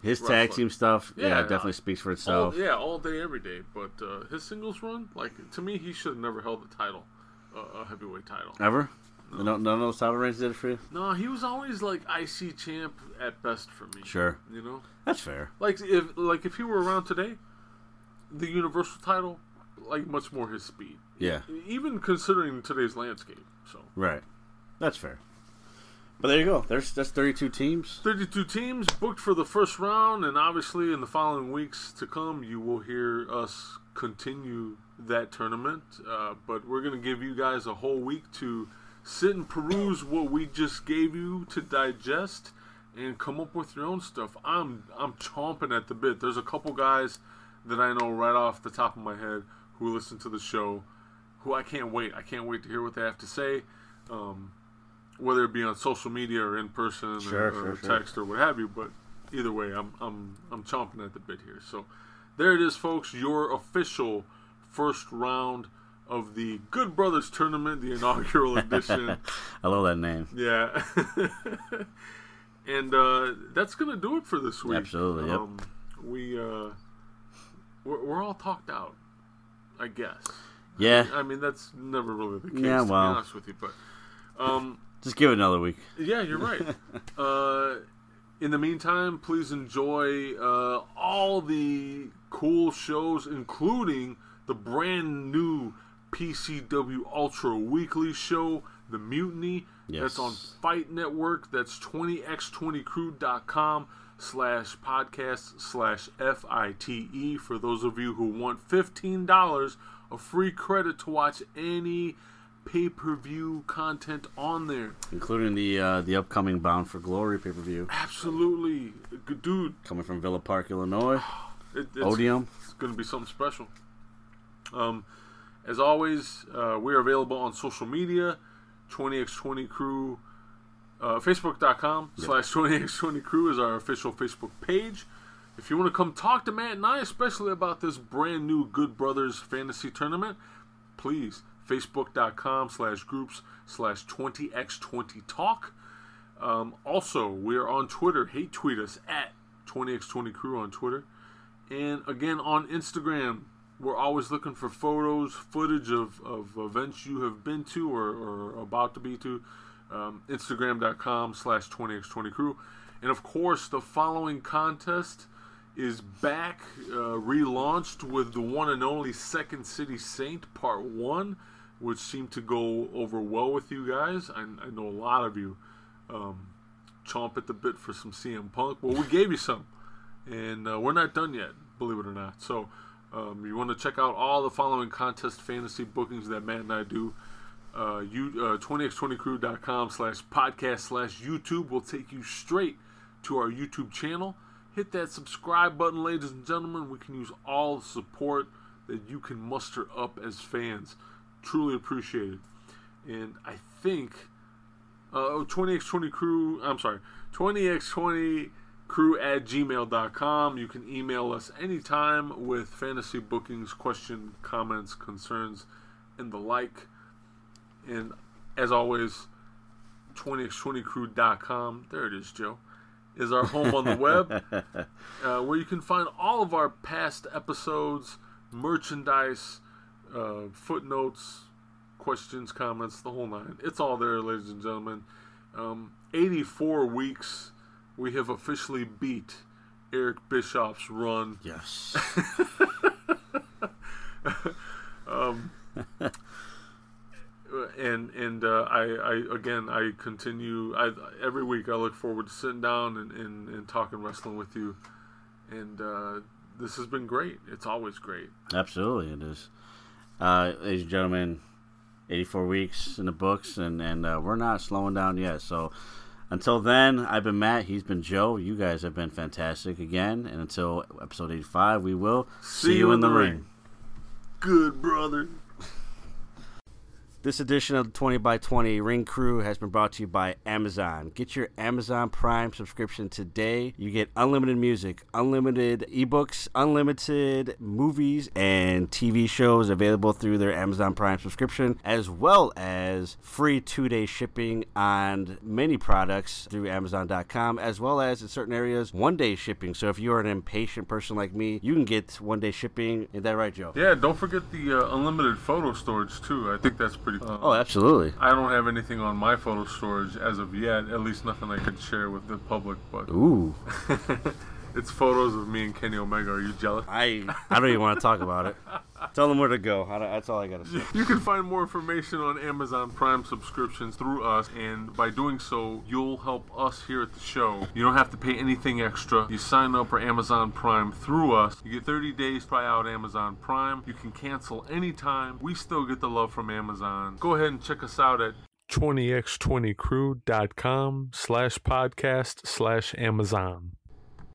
[SPEAKER 3] His tag team stuff, yeah,
[SPEAKER 2] Yeah.
[SPEAKER 3] definitely speaks for
[SPEAKER 2] All,
[SPEAKER 3] itself.
[SPEAKER 2] yeah, all day, every day. But uh, his singles run, like to me, he should have never held the title, uh, a heavyweight title.
[SPEAKER 3] Ever? No. None of those title reigns did it for you?
[SPEAKER 2] No, he was always like IC champ at best for me.
[SPEAKER 3] Sure,
[SPEAKER 2] You know,
[SPEAKER 3] that's fair.
[SPEAKER 2] like if like if he were around today, the Universal title, like much more his speed.
[SPEAKER 3] Yeah,
[SPEAKER 2] Even considering today's landscape. So
[SPEAKER 3] right. That's fair. But there you go. There's that's 32 teams.
[SPEAKER 2] 32 teams booked for the first round, and obviously in the following weeks to come, you will hear us continue that tournament. Uh, but we're going to give you guys a whole week to sit and peruse what we just gave you to digest and come up with your own stuff. I'm I'm chomping at the bit. There's a couple guys that I know right off the top of my head who listen to the show, who I can't wait. I can't wait to hear what they have to say. Um, whether it be on social media or in person
[SPEAKER 3] Sure,
[SPEAKER 2] or,
[SPEAKER 3] sure,
[SPEAKER 2] or
[SPEAKER 3] sure.
[SPEAKER 2] text or what have you. But either way, I'm I'm I'm chomping at the bit here. So there it is, folks. Your official first round of the Good Brothers Tournament, the inaugural (laughs) edition.
[SPEAKER 3] I love that name.
[SPEAKER 2] Yeah. (laughs) and uh, that's gonna do it for this week.
[SPEAKER 3] Absolutely, yep.
[SPEAKER 2] Um, we uh, we're, we're all talked out, I guess.
[SPEAKER 3] Yeah,
[SPEAKER 2] I mean, that's never really the case.
[SPEAKER 3] Yeah,
[SPEAKER 2] to
[SPEAKER 3] well.
[SPEAKER 2] be honest with you, but um,
[SPEAKER 3] just give it another week.
[SPEAKER 2] yeah, you're right. (laughs) uh, in the meantime, please enjoy uh, all the cool shows, including the brand new PCW Ultra Weekly show, The Mutiny.
[SPEAKER 3] Yes.
[SPEAKER 2] That's on Fight Network. That's 20x20crew.com slash podcast slash F-I-T-E for those of you who want $15 of free credit to watch any pay-per-view content on there.
[SPEAKER 3] including the uh, the upcoming Bound for Glory pay per view
[SPEAKER 2] Absolutely, Good dude.
[SPEAKER 3] coming from Villa Park, Illinois. (sighs)
[SPEAKER 2] It, it's,
[SPEAKER 3] Odeum.
[SPEAKER 2] it's going to be something special. Um, as always, uh, we're available on social media. 20x20 crew. Uh, Facebook.com slash 20x20 crew is our official Facebook page. If you want to come talk to Matt and I, especially about this brand new Good Brothers fantasy tournament, please facebook.com slash groups slash 20x20 talk. Um, also, we're on Twitter. Hate tweet us at 20x20 crew on Twitter. And again, on Instagram, we're always looking for photos, footage of, of events you have been to or, or about to be to. Um, Instagram.com slash 20x20crew. And of course, the following contest is back, uh, relaunched with the one and only Second City Saint Part 1, which seemed to go over well with you guys. I, I know a lot of you um, chomp at the bit for some CM Punk. Well, we gave you some and uh, we're not done yet, believe it or not. So, um, you want to check out all the following contest fantasy bookings that Matt and I do. Uh, you uh, 20x20crew.com slash podcast slash YouTube will take you straight to our YouTube channel. Hit that subscribe button, ladies and gentlemen. We can use all the support that you can muster up as fans. Truly appreciate it. And I think Uh, 20x20 crew, I'm sorry, 20x20 crew at gmail.com. You can email us anytime with fantasy bookings, question, comments, concerns, and the like. And as always, 20x20crew.com, there it is, Joe, is our home on the web (laughs) uh, where you can find all of our past episodes, merchandise, uh, footnotes, questions, comments, the whole nine. It's all there, ladies and gentlemen. Um, 84 weeks, we have officially beat Eric Bischoff's run.
[SPEAKER 3] Yes. (laughs) (laughs)
[SPEAKER 2] and and uh, I, I again I continue I every week I look forward to sitting down and, and, and talking wrestling with you and uh, this has been great it's always great
[SPEAKER 3] Absolutely, it is. Uh, ladies and gentlemen, 84 weeks in the books, and, and uh, we're not slowing down yet. So until then, I've been Matt. He's been Joe. You guys have been fantastic again. And until episode 85, we will see, you in the ring.
[SPEAKER 2] good brother
[SPEAKER 3] This edition of the 20 by 20 Ring Crew has been brought to you by Amazon. Get your Amazon Prime subscription today. You get unlimited music, unlimited ebooks, unlimited movies and TV shows available through their Amazon Prime subscription, as well as free two day shipping on many products through Amazon.com, as well as in certain areas, one day shipping. So if you're an impatient person like me, you can get one day shipping. Is that right, Joe?
[SPEAKER 2] yeah don't forget the uh, unlimited photo storage too I think that's pretty uh,
[SPEAKER 3] Oh, absolutely.
[SPEAKER 2] I don't have anything on my photo storage as of yet at least nothing I could share with the public but
[SPEAKER 3] Ooh. (laughs)
[SPEAKER 2] it's photos of me and Kenny Omega are you jealous
[SPEAKER 3] I I don't even want to talk about it. (laughs) Tell them where to go. That's all I gotta say.
[SPEAKER 2] You can find more information on Amazon Prime subscriptions through us, and by doing so, you'll help us here at the show. You don't have to pay anything extra. You sign up for Amazon Prime through us. You get 30 days to try out Amazon Prime. You can cancel anytime. We still get the love from Amazon. Go ahead and check us out at 20x20crew.com slash podcast slash Amazon.